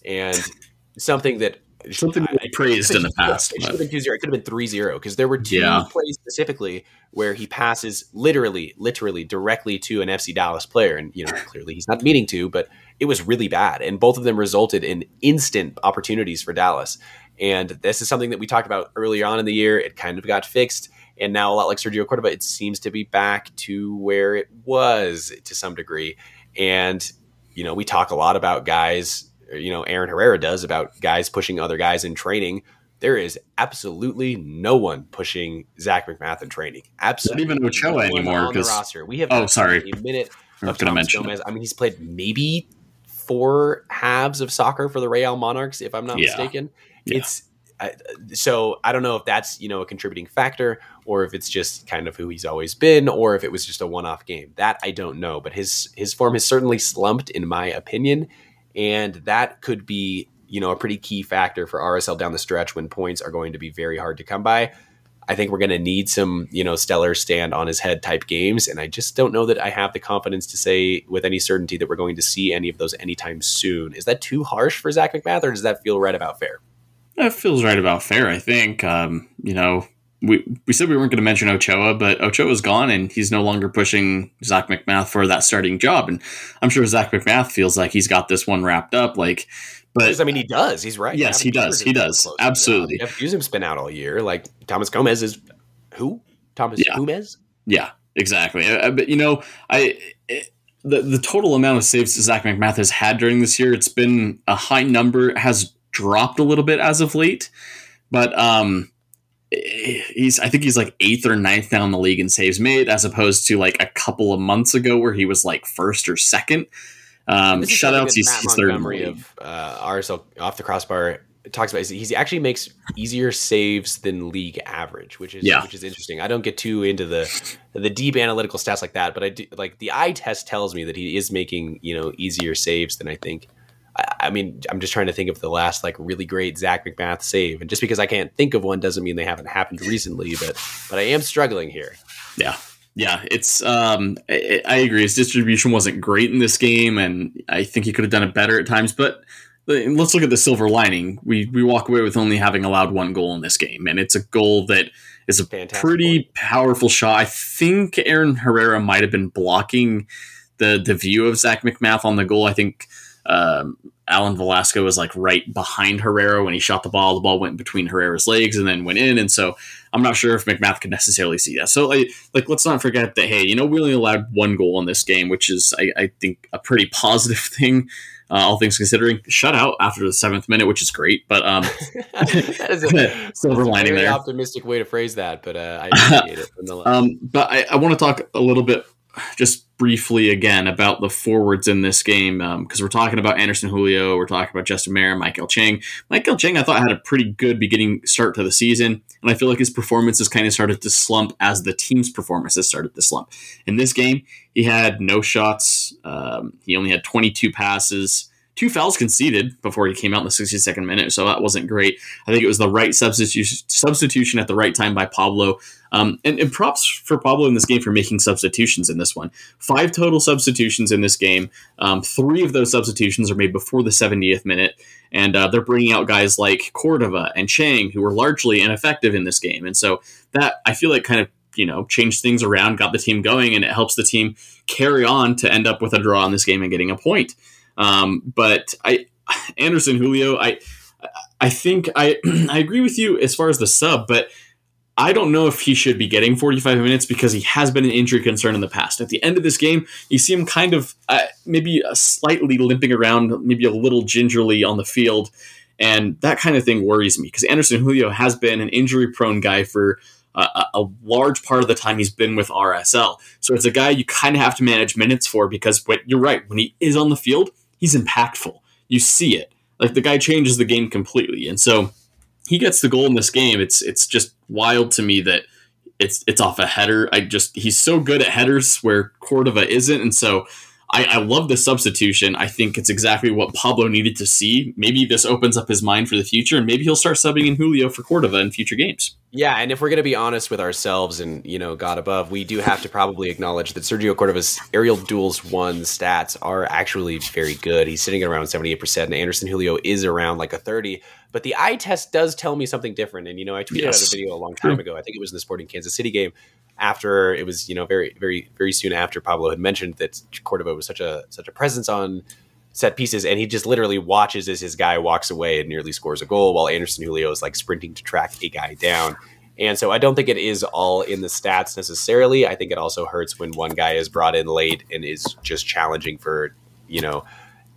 S5: and something that
S4: Something that we praised in the past,
S5: It should have been 2-0. It could have been 3-0 because there were two
S4: Yeah.
S5: plays specifically where he passes literally, literally directly to an FC Dallas player, and you know clearly he's not meaning to, but it was really bad, and both of them resulted in instant opportunities for Dallas. And this is something that we talked about earlier on in the year. It kind of got fixed, and now a lot like Sergio Cordova, it seems to be back to where it was to some degree. And you know, we talk a lot about guys. You know, Aaron Herrera does about guys pushing other guys in training. There is absolutely no one pushing Zac MacMath in training. Absolutely, not
S4: even Ochoa
S5: no
S4: anymore,
S5: on the
S4: 'cause-
S5: roster. We have
S4: Oh, sorry.
S5: a minute of
S4: gonna
S5: Thomas
S4: mention.
S5: I mean, he's played maybe four halves of soccer for the Real Monarchs, if I'm not
S4: Yeah.
S5: mistaken.
S4: Yeah.
S5: It's I, so I don't know if that's you know a contributing factor or if it's just kind of who he's always been or if it was just a one-off game. That I don't know, but his his form has certainly slumped in my opinion, and that could be you know a pretty key factor for RSL down the stretch when points are going to be very hard to come by. I think we're going to need some, you know, stellar stand on his head type games. And I just don't know that I have the confidence to say with any certainty that we're going to see any of those anytime soon. Is that too harsh for Zac MacMath or does that feel right about fair?
S4: That feels right about fair, I think. Um, you know, we we said we weren't going to mention Ochoa, but Ochoa's gone and he's no longer pushing Zac MacMath for that starting job. And I'm sure Zac MacMath feels like he's got this one wrapped up. Like, but
S5: I mean, he does. He's right.
S4: Yes, he does. He does. Absolutely.
S5: Jeff Hughes been out all year. Like Thomas Gomez is who? Thomas
S4: Yeah.
S5: Gomez?
S4: Yeah, exactly. Uh, but you know, I it, the the total amount of saves Zac MacMath has had during this year, it's been a high number. Has dropped a little bit as of late, but um, he's I think he's like eighth or ninth now in the league in saves made, as opposed to like a couple of months ago where he was like first or second. Um,
S5: This is something
S4: shutouts, he's,
S5: Matt
S4: he's third
S5: Montgomery of uh, RSL off the crossbar talks about. He actually makes easier saves than league average, which is
S4: Yeah.
S5: which is interesting. I don't get too into the the deep analytical stats like that, but I do like the eye test tells me that he is making you know easier saves than I think. I, mean, I'm just trying to think of the last like really great Zac MacMath save, and just because I can't think of one doesn't mean they haven't happened recently. But but I am struggling here.
S4: Yeah. Yeah, it's um I, I agree. His distribution wasn't great in this game and I think he could have done it better at times, but let's look at the silver lining. We we walk away with only having allowed one goal in this game and it's a goal that is a
S5: Fantastic
S4: pretty powerful shot. I think Aaron Herrera might have been blocking the the view of Zac MacMath on the goal. I think um, Alan Velasco was like right behind Herrera when he shot the ball. The ball went between Herrera's legs and then went in. And so I'm not sure if MacMath could necessarily see that. So like, like let's not forget that hey, you know, we only allowed one goal in this game, which is I, I think a pretty positive <laughs> thing. Uh, all things considering, shutout after the seventh minute, which is great. But um, <laughs> <laughs>
S5: that is a,
S4: Silver lining
S5: very
S4: there.
S5: optimistic way to phrase that, but uh, I appreciate it nonetheless.
S4: Um, but I, I want to talk a little bit, just briefly again about the forwards in this game because um, we're talking about Anderson Julio, we're talking about Justin Meram, Maikel Chang. Maikel Chang, I thought had a pretty good beginning start to the season, and I feel like his performance has kind of started to slump as the team's performance has started to slump. In this game, he had no shots. Um, he only had 22 passes two fouls conceded before he came out in the 62nd minute, so that wasn't great. I think it was the right substitution substitution at the right time by Pablo. Um, and, and, props for Pablo in this game for making substitutions in this one. Five total substitutions in this game. Um, three of those substitutions are made before the 70th minute, and uh, they're bringing out guys like Cordova and Chang, who were largely ineffective in this game. And so that I feel like kind of you know changed things around, got the team going, and it helps the team carry on to end up with a draw in this game and getting a point. Um, but I Anderson Julio, I I think I <clears throat> I agree with you as far as the sub, but I don't know if he should be getting 45 minutes because he has been an injury concern in the past. At the end of this game, you see him kind of uh, maybe slightly limping around, maybe a little gingerly on the field, and that kind of thing worries me because Anderson Julio has been an injury prone guy for a, a, large part of the time he's been with RSL. So it's a guy you kind of have to manage minutes for because you're right when he is on the field, he's impactful. You see it. Like the guy changes the game completely. And so he gets the goal in this game. It's it's just wild to me that it's it's off a header. I just he's so good at headers where Cordova isn't, and so I, I love the substitution. I think it's exactly what Pablo needed to see. Maybe this opens up his mind for the future, and maybe he'll start subbing in Julio for Cordova in future games.
S5: Yeah, and if we're going to be honest with ourselves and you know God above, we do have to probably acknowledge that Sergio Cordova's aerial duels one stats are actually very good. He's sitting at around seventy eight percent, and Anderson Julio is around like a thirty. But the eye test does tell me something different. And you know, I tweeted yes. out a video a long time ago. I think it was in the Sporting Kansas City game, after it was you know very very very soon after Pablo had mentioned that Cordova was such a such a presence on set pieces and he just literally watches as his guy walks away and nearly scores a goal while Anderson Julio is like sprinting to track a guy down. And so I don't think it is all in the stats necessarily. I think it also hurts when one guy is brought in late and is just challenging for, you know,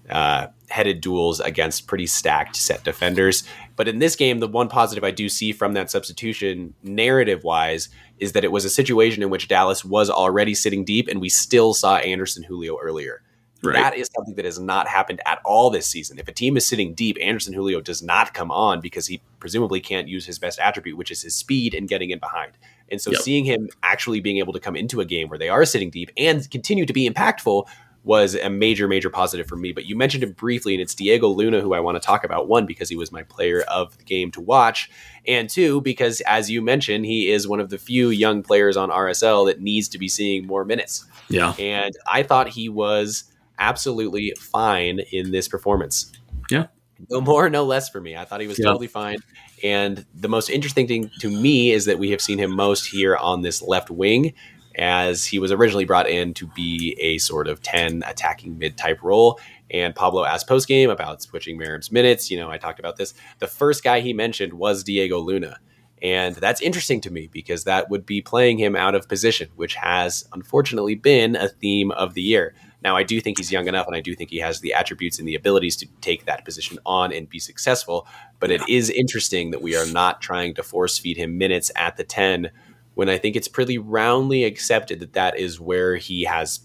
S5: uh, headed duels against pretty stacked set defenders. But in this game, the one positive I do see from that substitution, narrative wise, is that it was a situation in which Dallas was already sitting deep and we still saw Anderson Julio earlier. Right. That is something that has not happened at all this season. If a team is sitting deep, Anderson Julio does not come on because he presumably can't use his best attribute, which is his speed and getting in behind. And so yep. seeing him actually being able to come into a game where they are sitting deep and continue to be impactful was a major, major positive for me. But you mentioned him briefly, and it's Diego Luna who I want to talk about. One, because he was my player of the game to watch, and two, because as you mentioned, he is one of the few young players on RSL that needs to be seeing more minutes.
S4: Yeah.
S5: And I thought he was absolutely fine in this performance.
S4: Yeah.
S5: No more, no less for me. I thought he was yeah. totally fine. And the most interesting thing to me is that we have seen him most here on this left wing as he was originally brought in to be a sort of 10 attacking mid type role. And Pablo asked post game about switching Meram's minutes. You know, I talked about this. The first guy he mentioned was Diego Luna. And that's interesting to me because that would be playing him out of position, which has unfortunately been a theme of the year. Now, I do think he's young enough and I do think he has the attributes and the abilities to take that position on and be successful. But it is interesting that we are not trying to force feed him minutes at the 10 when I think it's pretty roundly accepted that that is where he has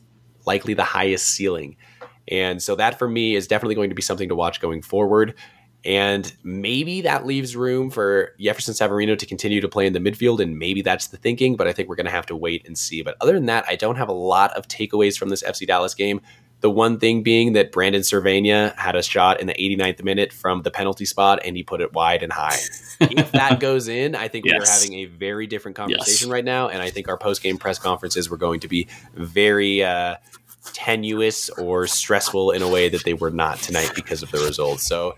S5: likely the highest ceiling. And so that for me is definitely going to be something to watch going forward. And maybe that leaves room for Jefferson Savarino to continue to play in the midfield, and maybe that's the thinking, but I think we're going to have to wait and see. But other than that, I don't have a lot of takeaways from this FC Dallas game. The one thing being that Brandon Servania had a shot in the 89th minute from the penalty spot and he put it wide and high. if that <laughs> goes in, I think yes. we are having a very different conversation yes. right now. And I think our post game press conferences were going to be very uh, tenuous or stressful in a way that they were not tonight because of the results. So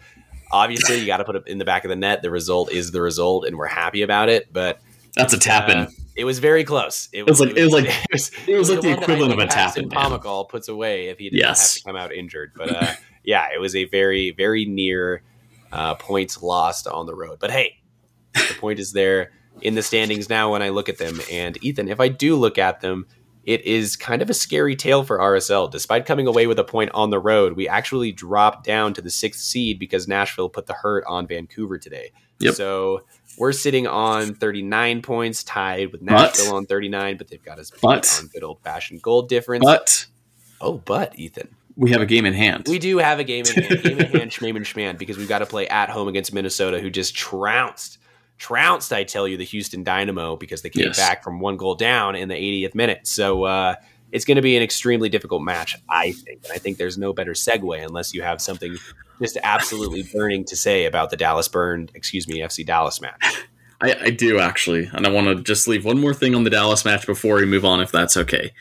S5: obviously, you got to put it in the back of the net. The result is the result, and we're happy about it. But
S4: that's a tap in. Uh,
S5: it was very close.
S4: It was, it was like it was like it was, <laughs> it was like the, the equivalent of a tap in.
S5: Pomykal puts away if he didn't yes. have to come out injured. But uh, <laughs> yeah, it was a very very near uh, points lost on the road. But hey, the point is there in the standings now. When I look at them, and Ethan, if I do look at them, it is kind of a scary tale for RSL. Despite coming away with a point on the road, we actually dropped down to the sixth seed because Nashville put the hurt on Vancouver today. Yep. So we're sitting on 39 points, tied with Nashville but, on 39, but they've got us but, on good old fashioned goal difference.
S4: But
S5: Oh, but Ethan,
S4: we have a game in hand.
S5: We do have a game in hand. game in hand, <laughs> Schmaman Schman, because we've got to play at home against Minnesota, who just trounced, trounced, I tell you, the Houston Dynamo because they came yes. back from one goal down in the 80th minute. So uh, it's going to be an extremely difficult match, I think. And I think there's no better segue unless you have something just absolutely <laughs> burning to say about the Dallas Burn, excuse me, FC Dallas match.
S4: I, I do actually, and I want to just leave one more thing on the Dallas match before we move on, if that's okay.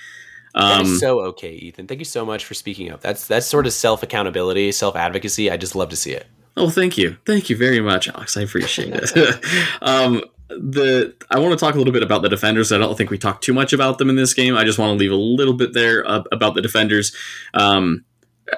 S5: Um, so okay, Ethan. Thank you so much for speaking up. That's that's sort of self accountability, self advocacy. I just love to see it.
S4: Oh, thank you, thank you very much, Alex. I appreciate it. <laughs> um, the I want to talk a little bit about the defenders. I don't think we talked too much about them in this game. I just want to leave a little bit there uh, about the defenders. Um,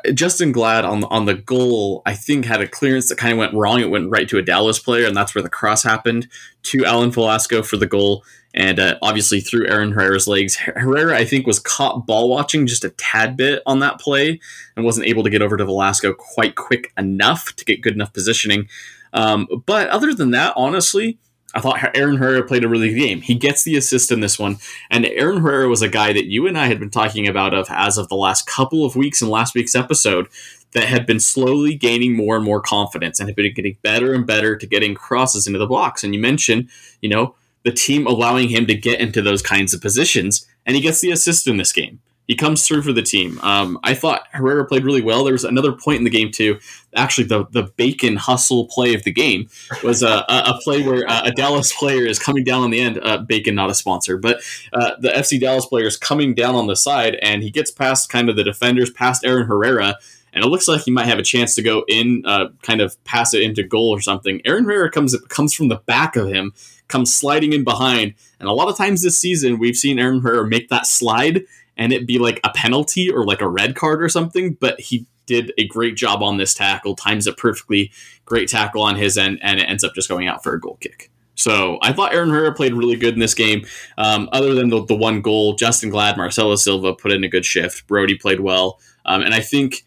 S4: Justen Glad on on the goal, I think had a clearance that kind of went wrong. It went right to a Dallas player, and that's where the cross happened to Alan Velasco for the goal and uh, obviously through Aaron Herrera's legs. Herrera, I think, was caught ball watching just a tad bit on that play and wasn't able to get over to Velasco quite quick enough to get good enough positioning. Um, but other than that, honestly, I thought Aaron Herrera played a really good game. He gets the assist in this one, and Aaron Herrera was a guy that you and I had been talking about of as of the last couple of weeks in last week's episode that had been slowly gaining more and more confidence and had been getting better and better to getting crosses into the box. And you mentioned, you know, the team allowing him to get into those kinds of positions, and he gets the assist in this game. He comes through for the team. Um, I thought Herrera played really well. There was another point in the game too. Actually, the the bacon hustle play of the game was a, a play where a Dallas player is coming down on the end. Uh, bacon, not a sponsor, but uh, the FC Dallas player is coming down on the side, and he gets past kind of the defenders, past Aaron Herrera, and it looks like he might have a chance to go in, uh, kind of pass it into goal or something. Aaron Herrera comes comes from the back of him comes sliding in behind. And a lot of times this season, we've seen Aaron Herrera make that slide and it be like a penalty or like a red card or something. But he did a great job on this tackle, times it perfectly. Great tackle on his end, and it ends up just going out for a goal kick. So I thought Aaron Herrera played really good in this game. Um, other than the, the, one goal, Justen Glad, Marcelo Silva put in a good shift. Brody played well, um, and I think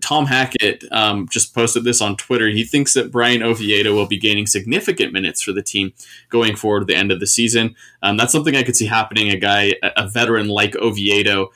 S4: Tom Hackett um, just posted this on Twitter. He thinks that Brian Oviedo will be gaining significant minutes for the team going forward to the end of the season. Um, that's something I could see happening. A guy, a veteran like Oviedo,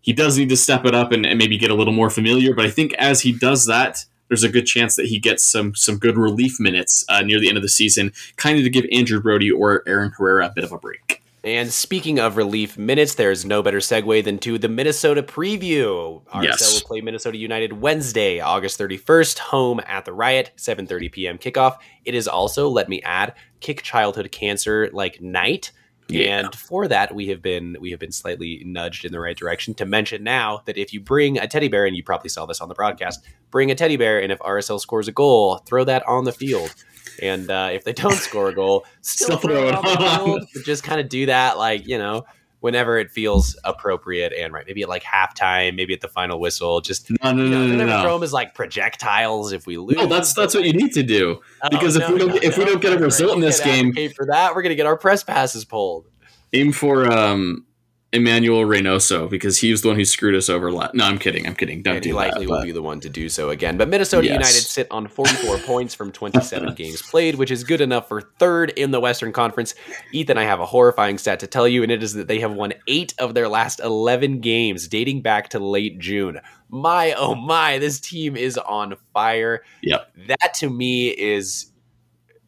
S4: he does need to step it up and, and maybe get a little more familiar. But I think as he does that, there's a good chance that he gets some some good relief minutes uh, near the end of the season, kind of to give Andrew Brody or Aaron Herrera a bit of a break.
S5: And speaking of relief minutes, there's no better segue than to the Minnesota preview. RSL yes. will play Minnesota United Wednesday, August 31st, home at the Riot, 7:30 p.m. kickoff. It is also, let me add, Kick Childhood Cancer like night. Yeah. And for that, we have been we have been slightly nudged in the right direction to mention now that if you bring a teddy bear, and you probably saw this on the broadcast, bring a teddy bear, and if RSL scores a goal, throw that on the field. And uh, if they don't score a goal, <laughs> still, throw it on. Just kind of do that, like you know, whenever it feels appropriate and right. Maybe at like halftime, maybe at the final whistle. Just
S4: no, no, you know, no, no, no.
S5: Throw them as like projectiles if we lose.
S4: No, that's that's what you need to do oh, because oh, if no, we don't no, if we don't get a result in this game,
S5: for that we're gonna get our press passes pulled.
S4: Aim for um Emmanuel Reynoso because he was the one who screwed us over. La- no, I'm kidding. I'm kidding. Don't and do
S5: he likely that, will but... be the one to do so again. But Minnesota yes. United sit on 44 <laughs> points from 27 games played, which is good enough for third in the Western Conference. Ethan, I have a horrifying stat to tell you, and it is that they have won eight of their last 11 games, dating back to late June. My oh my, this team is on fire.
S4: Yep.
S5: That to me is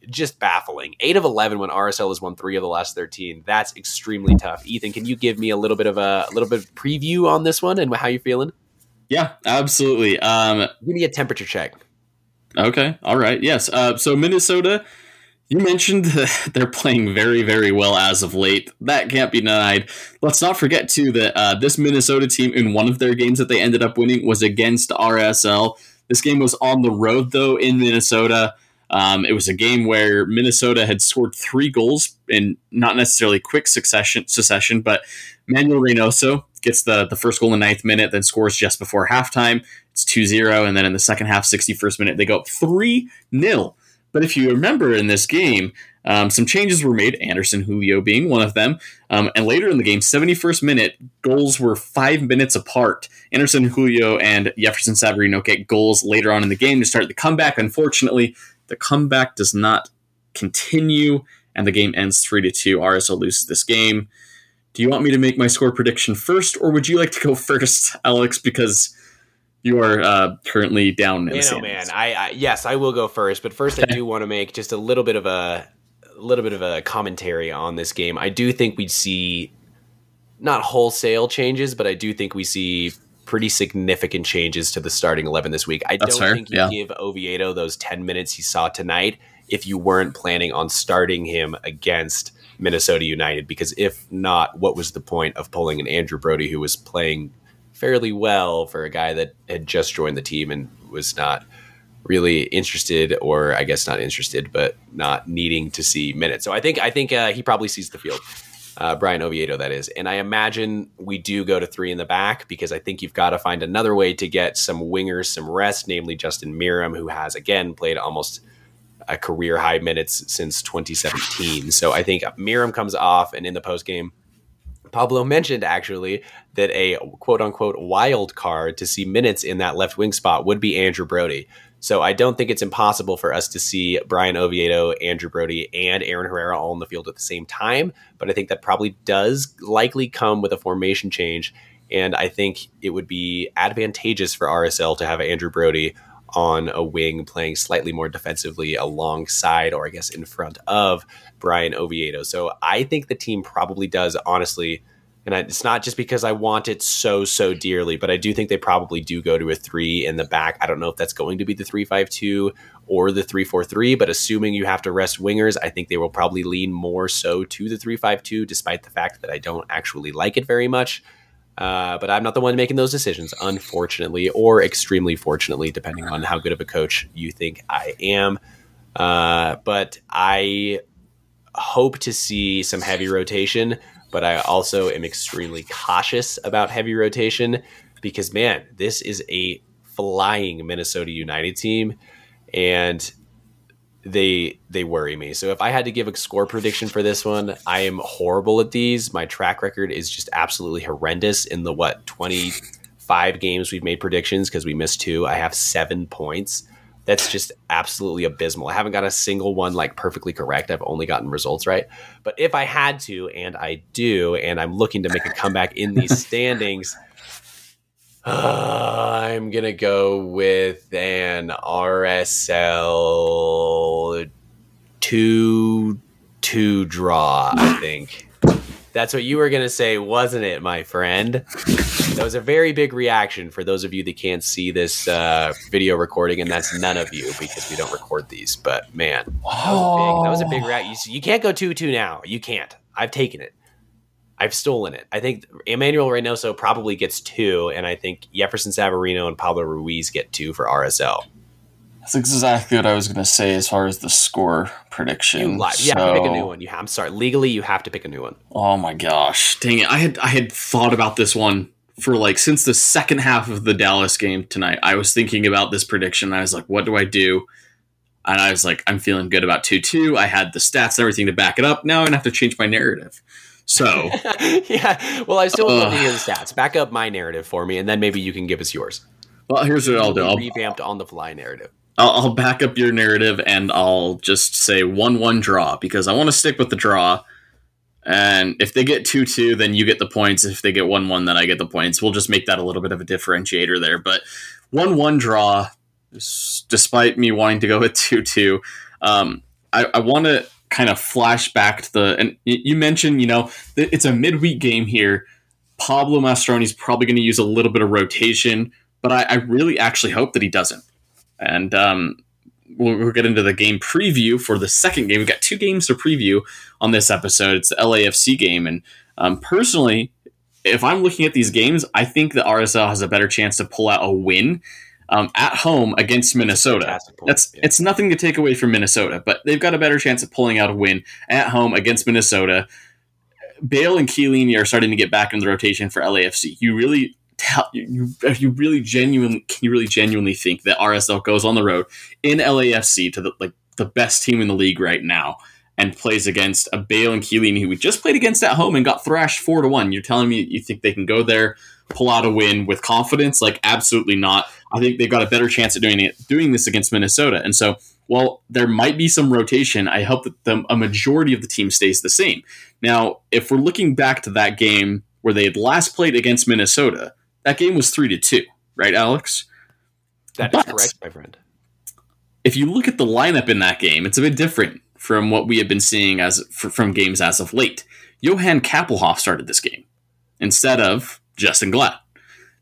S5: just baffling. Eight of eleven when RSL has won three of the last thirteen. That's extremely tough. Ethan, can you give me a little bit of a, a little bit of preview on this one and how you feeling?
S4: Yeah, absolutely. Um,
S5: give me a temperature check.
S4: Okay, all right, yes. Uh, so Minnesota, you mentioned <laughs> they're playing very, very well as of late. That can't be denied. Let's not forget too that uh, this Minnesota team in one of their games that they ended up winning was against RSL. This game was on the road though in Minnesota. Um, it was a game where Minnesota had scored three goals in not necessarily quick succession, succession but Manuel Reynoso gets the, the first goal in the ninth minute, then scores just before halftime. It's 2 0. And then in the second half, 61st minute, they go up 3 0. But if you remember in this game, um, some changes were made, Anderson Julio being one of them. Um, and later in the game, 71st minute, goals were five minutes apart. Anderson Julio and Jefferson Savarino get goals later on in the game to start the comeback. Unfortunately, the comeback does not continue, and the game ends three to two. RSL loses this game. do you want me to make my score prediction first, or would you like to go <laughs> first, Alex? Because you are uh, currently down in
S5: you
S4: the
S5: know, man. I, I yes, I will go first, but first I do want to make just a little bit of a, a little bit of a commentary on this game. I do think we'd see not wholesale changes, but I do think we see pretty significant changes to the starting eleven this week. I
S4: That's
S5: don't
S4: fair,
S5: think you
S4: yeah.
S5: give Oviedo those ten minutes he saw tonight if you weren't planning on starting him against Minnesota United. Because if not, what was the point of pulling an Andrew Brody who was playing fairly well for a guy that had just joined the team and was not really interested, or I guess not interested, but not needing to see minutes. So I think I think uh, he probably sees the field. Uh, Brian Oviedo, that is. And I imagine we do go to three in the back because I think you've got to find another way to get some wingers some rest, namely Justin Meram, who has, again, played almost a career high minutes since 2017. So I think Meram comes off, and in the post game, Pablo mentioned actually that a quote unquote wild card to see minutes in that left wing spot would be Andrew Brody. So I don't think it's impossible for us to see Brian Oviedo, Andrew Brody, and Aaron Herrera all in the field at the same time. But I think that probably does likely come with a formation change. And I think it would be advantageous for RSL to have Andrew Brody on a wing playing slightly more defensively alongside, or I guess in front of Brian Oviedo. So I think the team probably does, honestly. And it's not just because I want it so, so dearly, but I do think they probably do go to a three in the back. I don't know if that's going to be the three five two or the three four three, but assuming you have to rest wingers, I think they will probably lean more so to the three five two, despite the fact that I don't actually like it very much. Uh, but I'm not the one making those decisions, unfortunately, or extremely fortunately, depending on how good of a coach you think I am. Uh, but I hope to see some heavy rotation, but I also am extremely cautious about heavy rotation because, man, this is a flying Minnesota United team, and they they worry me. So if I had to give a score prediction for this one, I am horrible at these. My track record is just absolutely horrendous in the what 25 games we've made predictions because we missed two. I have 7 points. That's just absolutely abysmal. I haven't got a single one like perfectly correct. I've only gotten results right. But if I had to and I do and I'm looking to make a comeback in these <laughs> standings, <sighs> I'm going to go with an RSL 2 2 draw, I think. That's what you were going to say, wasn't it, my friend? That was a very big reaction for those of you that can't see this uh, video recording, and that's none of you because we don't record these. But man, that was a big, that reaction. You, you can't go 2 2 now. You can't. I've taken it. I've stolen it. I think Emmanuel Reynoso probably gets two, and I think Jefferson Savarino and Pablo Ruiz get two for RSL.
S6: That's exactly what I was going to say as far as the score prediction.
S5: You lied. You have to pick a new one. You have, I'm sorry. Legally, you have to pick a new one.
S6: Oh my gosh.
S4: Dang it! I had I had thought about this one for like since the second half of the Dallas game tonight. I was thinking about this prediction. I was like, what do I do? And I was like, I'm feeling good about two two. I had the stats and everything to back it up. Now I'm gonna have to change my narrative. So <laughs>
S5: yeah. Well, I still would love to hear the stats. Back up my narrative for me, and then maybe you can give us yours.
S4: well, here's what I'll do. I'll,
S5: revamped on the fly narrative.
S4: I'll, I'll back up your narrative and I'll just say one one draw because I want to stick with the draw. And if they get two two, then you get the points. If they get one one, then I get the points. We'll just make that a little bit of a differentiator there. But one one draw, despite me wanting to go with two two, um, I, I want to kind of flash back to the and you mentioned you know it's a midweek game here. Pablo Mastroeni's probably going to use a little bit of rotation, but I, I really actually hope that he doesn't. And um, we'll, we'll get into the game preview for the second game. We've got two games to preview on this episode. It's the LAFC game, and um, personally, if I'm looking at these games, I think that RSL has a better chance to pull out a win um, at home against Minnesota. That's
S5: Yeah.
S4: it's nothing to take away from Minnesota, but they've got a better chance of pulling out a win at home against Minnesota. Bale and Chiellini are starting to get back in the rotation for LAFC. You really you you really genuinely can you really genuinely think that RSL goes on the road in LAFC to the like the best team in the league right now and plays against a Bale and Chiellini who we just played against at home and got thrashed four to one. You're telling me you think they can go there pull out a win with confidence? Like, absolutely not. I think they've got a better chance at doing it, doing this against Minnesota. And so, while there might be some rotation, I hope that the, a majority of the team stays the same. Now, if we're looking back to that game where they had last played against Minnesota, that game was three to two, right, Alex?
S5: That but is correct, my friend.
S4: If you look at the lineup in that game, it's a bit different from what we have been seeing as from games as of late. Johan Kappelhof started this game instead of Justen Glad.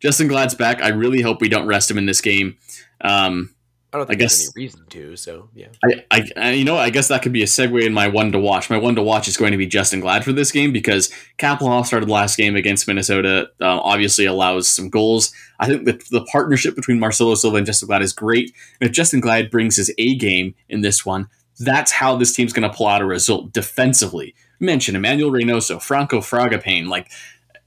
S4: Justen Glad's back. I really hope we don't rest him in this game. Um,
S5: I don't think I guess, there's any reason to. So yeah,
S4: I, I, I, you know, I guess that could be a segue in my one to watch. My one to watch is going to be Justen Glad for this game because Kappelhof started last game against Minnesota. Uh, obviously, allows some goals. I think the, the partnership between Marcelo Silva and Justen Glad is great. And if Justen Glad brings his A game in this one, that's how this team's going to pull out a result defensively. Mention Emmanuel Reynoso, Franco Fragapane, like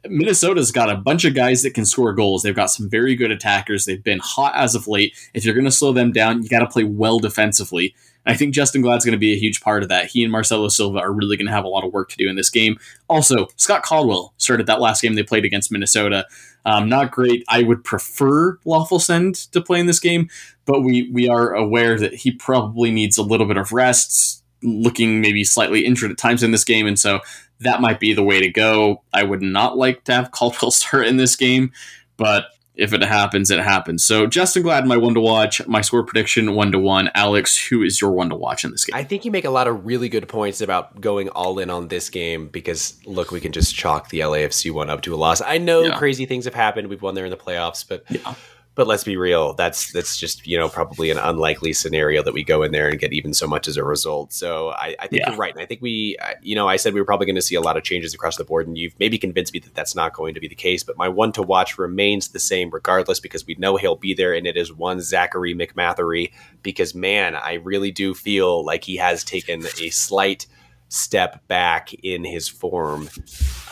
S4: Minnesota's got a bunch of guys that can score goals. They've got some very good attackers. They've been hot as of late. If you're going to slow them down, you got to play well defensively. I think Justen Glad's going to be a huge part of that. He and Marcelo Silva are really going to have a lot of work to do in this game. Also, Scott Caldwell started that last game they played against Minnesota. Um, not great. I would prefer Löffelsend to play in this game, but we we are aware that he probably needs a little bit of rest, looking maybe slightly injured at times in this game, and so that might be the way to go. I would not like to have Caldwell <laughs> start in this game, but if it happens, it happens. So Justen Glad, my one to watch, my score prediction one to one. Alex, who is your one to watch in this game?
S5: I think you make a lot of really good points about going all in on this game because look, we can just chalk the LAFC one up to a loss. I know yeah. crazy things have happened. We've won there in the playoffs, but yeah but let's be real that's that's just you know probably an unlikely scenario that we go in there and get even so much as a result so i, I think yeah. you're right and i think we you know i said we were probably going to see a lot of changes across the board and you've maybe convinced me that that's not going to be the case but my one to watch remains the same regardless because we know he'll be there and it is one zachary mcmathery because man i really do feel like he has taken a slight step back in his form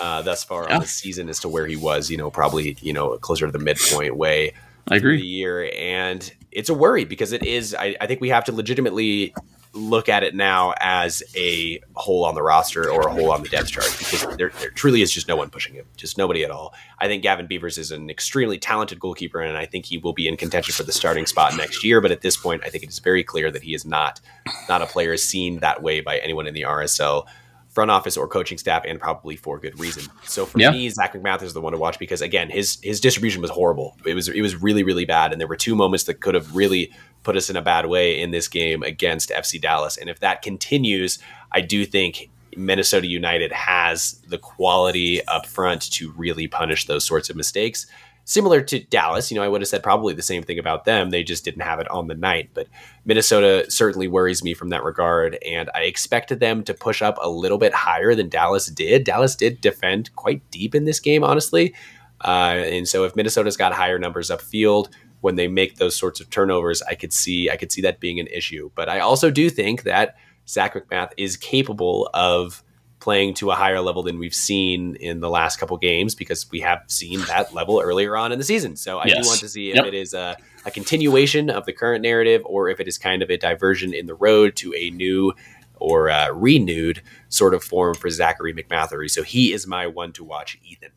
S5: uh, thus far yeah. on the season as to where he was you know probably you know closer to the midpoint way
S4: I agree.
S5: The year, and it's a worry because it is. I, I think we have to legitimately look at it now as a hole on the roster or a hole on the depth chart because there, there, truly is just no one pushing him, just nobody at all. I think Gavin Beavers is an extremely talented goalkeeper, and I think he will be in contention for the starting spot next year. But at this point, I think it is very clear that he is not not a player seen that way by anyone in the RSL front office or coaching staff, and probably for good reason. So for yeah. me, Zach MacMath is the one to watch because again, his his distribution was horrible. It was it was really really bad, and there were two moments that could have really put us in a bad way in this game against FC Dallas. And if that continues, I do think Minnesota United has the quality up front to really punish those sorts of mistakes similar to Dallas, you know, I would have said probably the same thing about them. They just didn't have it on the night. But Minnesota certainly worries me from that regard. And I expected them to push up a little bit higher than Dallas did. Dallas did defend quite deep in this game, honestly. Uh, and so if Minnesota's got higher numbers upfield when they make those sorts of turnovers, I could see I could see that being an issue. But I also do think that Zac MacMath is capable of playing to a higher level than we've seen in the last couple games because we have seen that level earlier on in the season. So I yes. do want to see if yep. it is a, a, continuation of the current narrative or if it is kind of a diversion in the road to a new or uh, renewed sort of form for Zachary McMathery. So he is my one to watch, Ethan.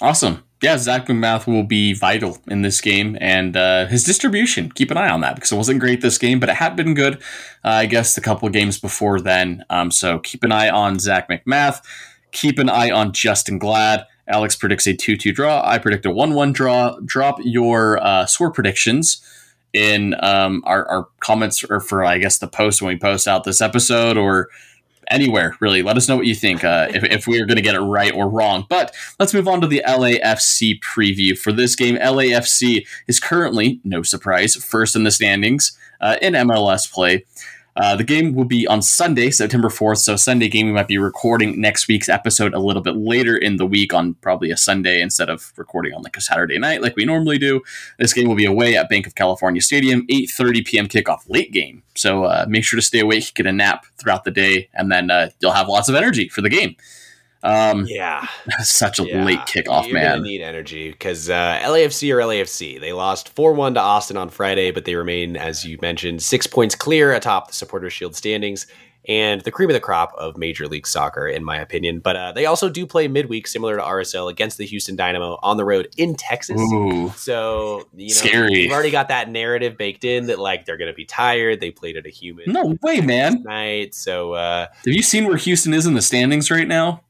S4: Awesome. Yeah, Zac MacMath will be vital in this game, and uh, his distribution. Keep an eye on that because it wasn't great this game, but it had been good, uh, I guess, the couple games before then. Um, so keep an eye on Zac MacMath. Keep an eye on Justen Glad. Alex predicts a 2 2 draw. I predict a 1 1 draw. Drop your uh, score predictions in um, our, our comments or for, I guess, the post when we post out this episode or anywhere really. Let us know what you think uh, if, if we are going to get it right or wrong. But let's move on to the LAFC preview for this game. LAFC is currently, no surprise, first in the standings uh, in MLS play. Uh, the game will be on Sunday, September 4th. So, Sunday game, we might be recording next week's episode a little bit later in the week on probably a Sunday instead of recording on like a Saturday night like we normally do. This game will be away at Bank of California Stadium, 8.30 p.m. kickoff, late game. So, uh, make sure to stay awake, get a nap throughout the day, and then uh, you'll have lots of energy for the game.
S5: Um, yeah, <laughs>
S4: such a yeah. late kickoff, You're man.
S5: need energy because uh, LAFC or LAFC. They lost four one to Austin on Friday, but they remain, as you mentioned, six points clear atop the Supporters Shield standings. and the cream of the crop of Major League Soccer, in my opinion. But uh, they also do play midweek, similar to RSL, against the Houston Dynamo on the road in Texas.
S4: Ooh,
S5: So you know,
S4: Scary.
S5: You've already got that narrative baked in that like they're going to be tired. They played at a humid
S4: no way, man.
S5: night, so uh,
S4: Have you seen where Houston is in the standings right now?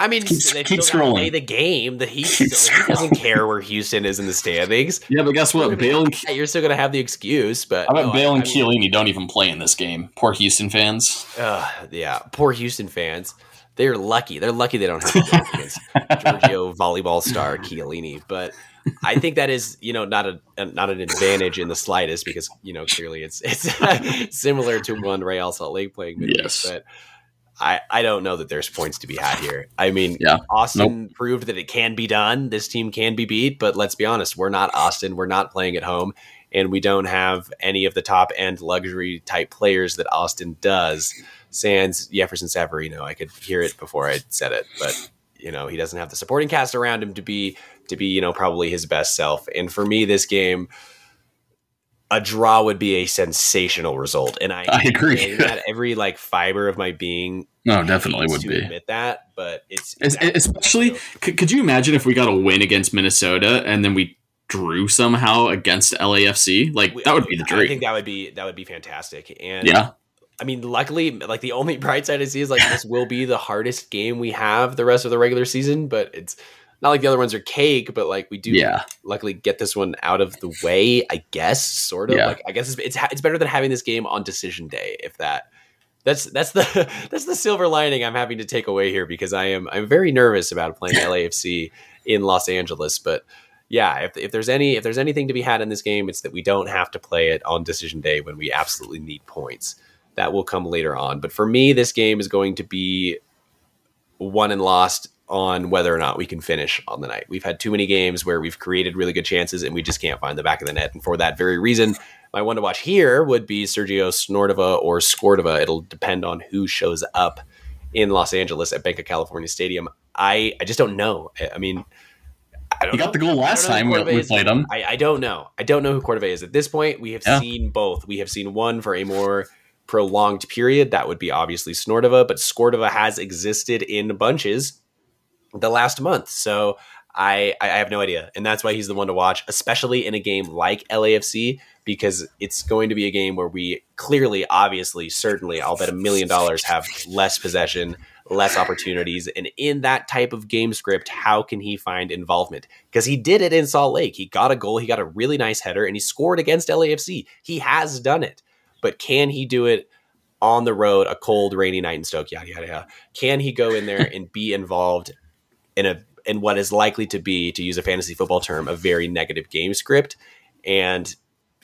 S5: I mean,
S4: Keep-
S5: they
S4: keep
S5: still
S4: scrolling.
S5: play the game. The Heat,
S4: Keep
S5: he doesn't care where Houston is in the standings. <laughs>
S4: Yeah, but guess what? Bale and
S5: You're still going to have the excuse, but
S4: I bet
S5: no,
S4: Bale and
S5: I mean-
S4: Chiellini don't even play in this game. Poor Houston fans.
S5: Uh, yeah, poor Houston fans. They're lucky. They're lucky they don't have to go against <laughs> Giorgio volleyball star Chiellini. But I think that is, you know, not a, a not an advantage in the slightest because you know clearly it's it's <laughs> similar to one Real Salt Lake playing midweek.
S4: Yes.
S5: But I I don't know that there's points to be had here. I mean,
S4: Yeah.
S5: Austin proved that it can be done. This team can be beat. But let's be honest, we're not Austin. We're not playing at home. And we don't have any of the top end luxury type players that Austin does sans Jefferson Savarino. I could hear it before I said it, but you know he doesn't have the supporting cast around him to be to be you know probably his best self. And for me, this game, a draw would be a sensational result. And I,
S4: I agree.
S5: that every like fiber of my being
S4: No, definitely would be.
S5: admit that, but it's,
S4: Es- Especially, could, could you imagine if we got a win against Minnesota and then we drew somehow against LAFC? Like
S5: We-
S4: that would be the dream.
S5: I think that would be that would be fantastic. And
S4: yeah,
S5: I mean, luckily, like the only <laughs> bright side I see is like this will be the hardest game we have the rest of the regular season, but it's not like the other ones are cake, but like we do
S4: yeah,
S5: luckily get this one out of the way, I guess, sort of.
S4: Yeah.
S5: Like I guess it's, it's it's better than having this game on decision day, if that. That's that's the <laughs> that's the silver lining I'm having to take away here because I am I'm very nervous about playing <laughs> LAFC in Los Angeles, but yeah, if, if there's any if there's anything to be had in this game, it's that we don't have to play it on decision day when we absolutely need points. That will come later on. But for me, this game is going to be won and lost on whether or not we can finish on the night. We've had too many games where we've created really good chances and we just can't find the back of the net. And for that very reason, my one to watch here would be Sergio Snortova or Skortova. It'll depend on who shows up in Los Angeles at Bank of California Stadium. I, I just don't know. I, I mean, I don't
S4: he got the goal last time we, we played him.
S5: I, I don't know. I don't know who Cordova is. At this point, we have
S4: Yeah.
S5: seen both. We have seen one for a more prolonged period. That would be obviously Snortova, but Skortova has existed in bunches the last month. So I, I have no idea. And that's why he's the one to watch, especially in a game like LAFC, because it's going to be a game where we clearly, obviously, certainly, I'll bet a million dollars have less possession, less opportunities. And in that type of game script, how can he find involvement? Because he did it in Salt Lake. He got a goal, he got a really nice header, and he scored against LAFC. He has done it. But can he do it on the road, a cold, rainy night in Stoke? Yada yada yada. Can he go in there <laughs> and be involved in a in what is likely to be, to use a fantasy football term, a very negative game script? And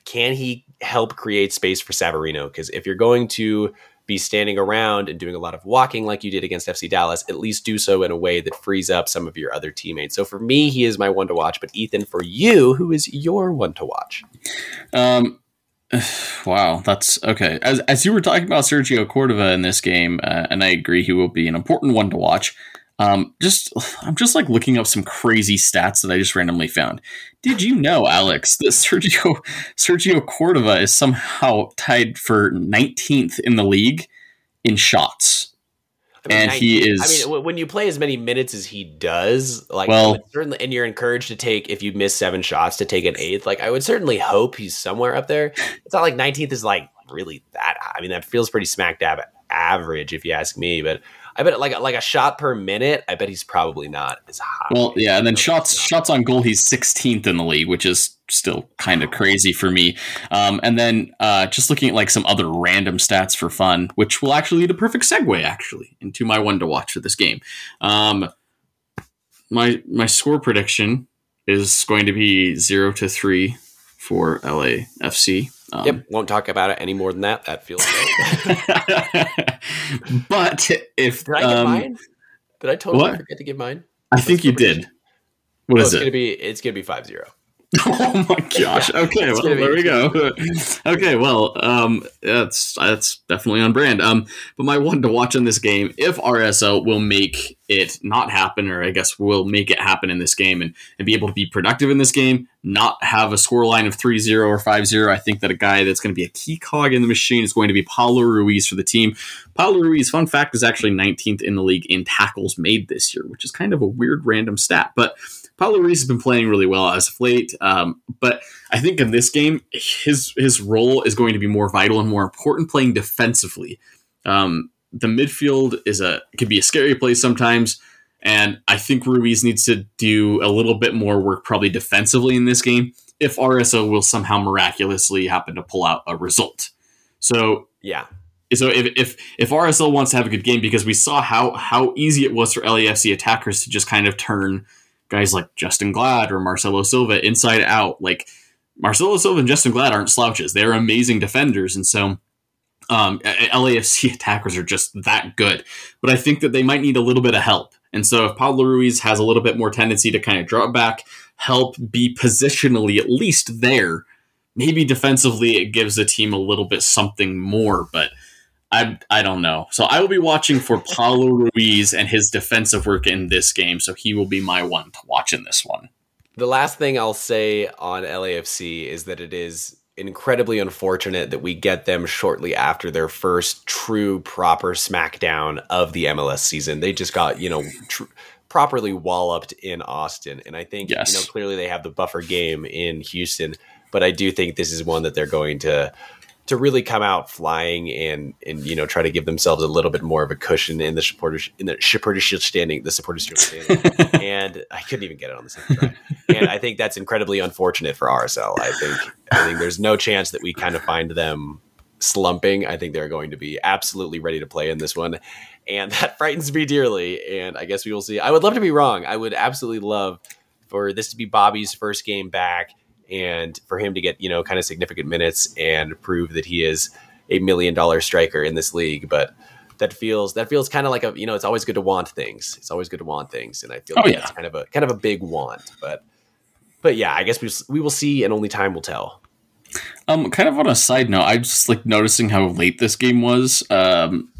S5: can he help create space for Savarino? Because if you're going to be standing around and doing a lot of walking like you did against FC Dallas, at least do so in a way that frees up some of your other teammates. So for me, he is my one to watch. But Ethan, for you, who is your one to watch?
S4: Um, <sighs> wow, that's okay. As as you were talking about Sergio Cordova in this game, uh, and I agree, he will be an important one to watch. Um, just I'm just like looking up some crazy stats that I just randomly found. Did you know, Alex, that Sergio Sergio Cordova is somehow tied for 19th in the league in shots?
S5: I mean,
S4: And
S5: I-
S4: he is.
S5: I mean, w- when you play as many minutes as he does, like,
S4: Well-
S5: certainly, and you're encouraged to take if you miss seven shots to take an eighth. Like, I would certainly hope he's somewhere up there. It's not like 19th is like really that. high. I mean, that feels pretty smack dab average if you ask me. But I bet like like a shot per minute. I bet he's probably not as high.
S4: Well, yeah, and then shots shots on goal, he's 16th in the league, which is still kind of crazy for me. Um, and then uh, just looking at like some other random stats for fun, which will actually be the perfect segue actually into my one to watch for this game. Um, my my score prediction is going to be zero to three for LAFC. Um,
S5: Yep, won't talk about it any more than that. That feels right. <laughs>
S4: but if
S5: Did I get
S4: um,
S5: mine? Did I totally
S4: what?
S5: forget to give mine?
S4: I think you did. What
S5: Oh,
S4: is
S5: it's
S4: it?
S5: gonna be it's gonna be five zero. <laughs>
S4: oh my gosh. Okay, well there we go. <laughs> okay, well, um that's that's definitely on brand. Um but my one to watch in this game, if RSL will make it not happen, or I guess will make it happen in this game and, and be able to be productive in this game, not have a score line of 3 0 or 5 0. I think that a guy that's going to be a key cog in the machine is going to be Paulo Ruiz for the team. Paulo Ruiz, fun fact, is actually 19th in the league in tackles made this year, which is kind of a weird random stat. But Paulo Ruiz has been playing really well as of late, um, but I think in this game, his his role is going to be more vital and more important playing defensively. Um, the midfield is a could be a scary place sometimes. And I think Ruiz needs to do a little bit more work, probably defensively in this game, if RSL will somehow miraculously happen to pull out a result. So
S5: yeah.
S4: So if, if if RSL wants to have a good game, because we saw how how easy it was for LAFC attackers to just kind of turn guys like Justen Glad or Marcelo Silva inside out. Like Marcelo Silva and Justen Glad aren't slouches; they're amazing defenders, and so um, LAFC <laughs> attackers are just that good. But I think that they might need a little bit of help. And so if Paulo Ruiz has a little bit more tendency to kind of drop back, help be positionally at least there, maybe defensively it gives the team a little bit something more. But I I don't know. So I will be watching for <laughs> Pablo Ruiz and his defensive work in this game. So he will be my one to watch in this one.
S5: The last thing I'll say on LAFC is that it is incredibly unfortunate that we get them shortly after their first true proper smackdown of the MLS season. They just got, you know, tr- properly walloped in Austin. And I think, yes. you know, clearly they have the buffer game in Houston, but I do think this is one that they're going to to really come out flying and and you know try to give themselves a little bit more of a cushion in the supporters in the supporters shield standing the supporters shield standing. <laughs> And I couldn't even get it on the second try. And I think that's incredibly unfortunate for RSL I think I think there's no chance that we kind of find them slumping. I think they're going to be absolutely ready to play in this one. And that <laughs> frightens me dearly. And I guess we will see. I would love to be wrong. I would absolutely love for this to be Bobby's first game back and for him to get you know kind of significant minutes and prove that he is a million dollar striker in this league. But that feels that feels kind of like a you know it's always good to want things. It's always good to want things. And i feel oh, like yeah. that's kind of a kind of a big want. But but yeah i guess we, we will see and only time will tell.
S4: Um kind of on a side note i'm just like noticing how late this game was. Um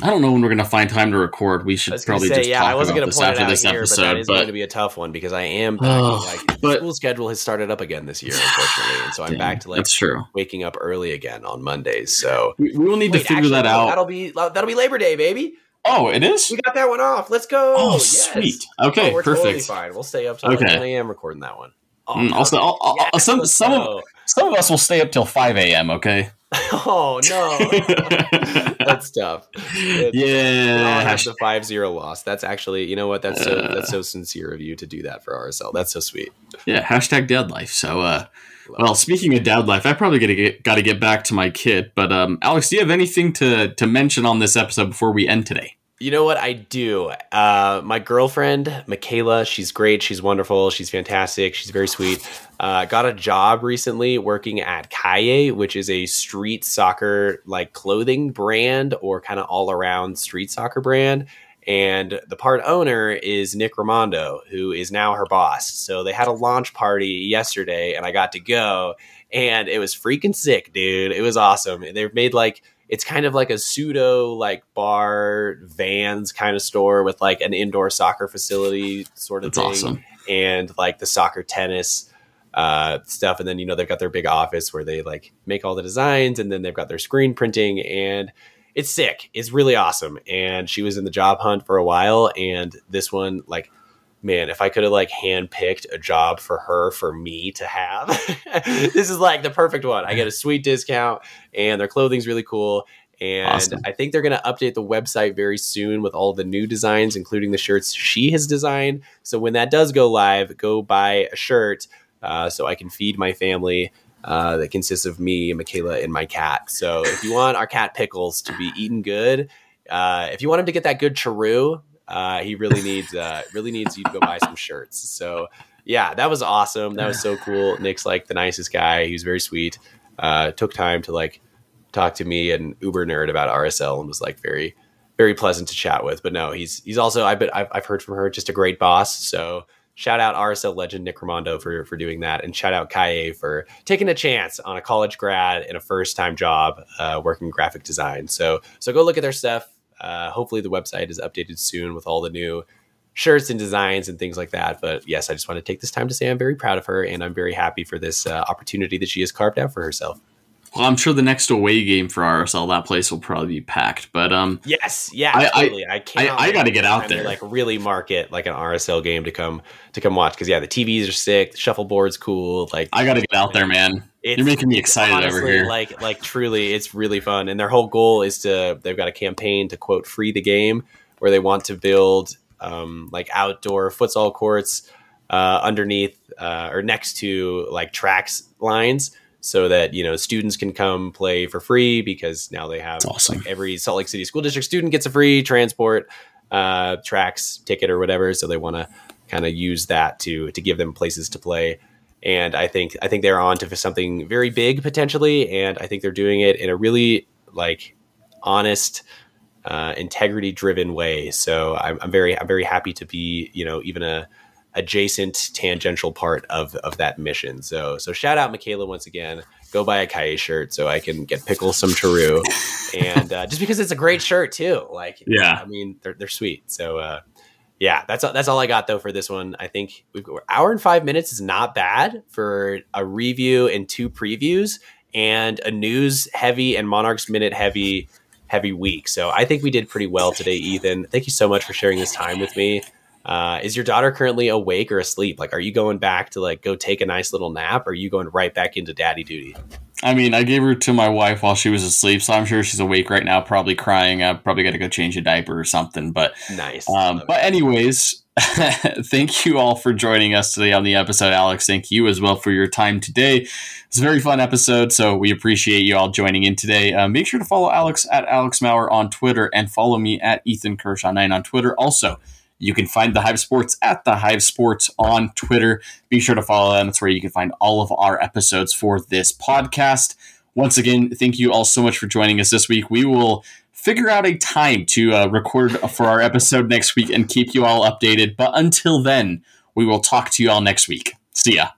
S4: I don't know when we're going to find time to record. We should probably say, just yeah, talk I wasn't about this after this here, episode. But that is
S5: but... going to be a tough one because I am back. like, but, school schedule has started up again this year, unfortunately, and so I'm back to like
S4: that's true.
S5: waking up early again on Mondays. So
S4: we, we will need wait, to figure actually, that out.
S5: That'll be that'll be Labor Day, baby.
S4: Oh, it is.
S5: We got that one off. Let's go.
S4: Oh, yes. sweet. Okay, oh, perfect. Totally
S5: fine. We'll stay up till okay. 10 a.m. recording that one.
S4: Oh, mm, also, I'll, I'll, yes, some some of, some of us will stay up till 5 a.m. Okay. <laughs>
S5: oh no, <laughs> that's tough. It's,
S4: yeah,
S5: the five zero loss. That's actually, you know what? That's so that's so sincere of you to do that for RSL. That's so sweet.
S4: Yeah, hashtag dad life. So, uh, well, speaking of dad life, I probably gotta get got to get back to my kid. But um, Alex, do you have anything to to mention on this episode before we end today?
S5: You know what I do? Uh, my girlfriend, Michaela, she's great. She's wonderful. She's fantastic. She's very sweet. Uh, got a job recently working at Calle, which is a street soccer like clothing brand or kind of all around street soccer brand. And the part owner is Nick Rimando, who is now her boss. So they had a launch party yesterday, and I got to go, and it was freaking sick, dude. It was awesome. They've made like it's kind of like a pseudo like bar vans kind of store with like an indoor soccer facility sort of
S4: That's thing
S5: awesome. and like the soccer tennis uh, stuff. And then you know they've got their big office where they like make all the designs and then they've got their screen printing and it's sick. It's really awesome. And she was in the job hunt for a while and this one like man, if I could have like handpicked a job for her for me to have, <laughs> this is like the perfect one. I get a sweet discount and their clothing's really cool. And awesome. I think they're going to update the website very soon with all the new designs, including the shirts she has designed. So when that does go live, go buy a shirt uh, so I can feed my family. Uh, that consists of me, Michaela, and my cat. So if you want our cat Pickles to be eaten good, uh, if you want him to get that good Churu, uh, he really needs uh, really needs you to go buy some shirts. So yeah, that was awesome. That was so cool. Nick's like the nicest guy. He was very sweet. Uh, took time to like talk to me and Uber nerd about RSL and was like very very pleasant to chat with. But no, he's he's also I've been I've, I've heard from her just a great boss. So shout out RSL legend Nick Rimando for for doing that, and shout out Kaye for taking a chance on a college grad in a first time job uh, working graphic design. So so go look at their stuff Uh, hopefully, the website is updated soon with all the new shirts and designs and things like that. But yes, I just want to take this time to say I'm very proud of her and I'm very happy for this uh, opportunity that she has carved out for herself.
S4: Well, I'm sure the next away game for RSL, that place will probably be packed. But um,
S5: yes, yeah,
S4: I-
S5: totally. I, can't.
S4: I- I gotta get out
S5: to,
S4: there.
S5: like really market like an RSL game to come to come watch because yeah, the TVs are sick, the shuffleboard's cool. Like
S4: I got to get out there, man.
S5: It's-
S4: You're making me excited over here.
S5: Like, like truly, it's really fun. And their whole goal is to they've got a campaign to quote free the game, where they want to build um, like outdoor futsal courts uh, underneath uh, or next to like tracks lines, so that you know students can come play for free because now they have
S4: awesome.
S5: like every Salt Lake City school district student gets a free transport uh, tracks ticket or whatever. So they want to kind of use that to to give them places to play. And I think I think they're on to something very big potentially, and I think they're doing it in a really like honest, uh, integrity driven way. So I'm, I'm very I'm very happy to be you know even a adjacent tangential part of of that mission. So so shout out Michaela once again. Go buy a Kaye shirt so I can get pickle some Taru, and uh, just because it's a great shirt too. Like
S4: Yeah.
S5: I mean they're they're sweet. So uh, yeah, that's all, that's all I got though for this one. I think we've got hour and five minutes is not bad for a review and two previews and a news heavy and Monarchs minute heavy heavy week. So I think we did pretty well today, Ethan. Thank you so much for sharing this time with me. Uh, is your daughter currently awake or asleep? Like, are you going back to like go take a nice little nap, or are you going right back into daddy duty?
S4: I mean, I gave her to my wife while she was asleep, so I'm sure she's awake right now, probably crying. I probably got to go change a diaper or something. But
S5: Nice.
S4: Um, but anyways, <laughs> thank you all for joining us today on the episode, Alex. Thank you as well for your time today. It's a very fun episode, so we appreciate you all joining in today. Uh, make sure to follow Alex at Alex Maurer on Twitter and follow me at Ethan Kershaw nine on Twitter. Also, you can find the Hive Sports at the Hive Sports on Twitter. Be sure to follow them. That's where you can find all of our episodes for this podcast. Once again, thank you all so much for joining us this week. We will figure out a time to uh, record for our episode next week and keep you all updated. But until then, we will talk to you all next week. See ya.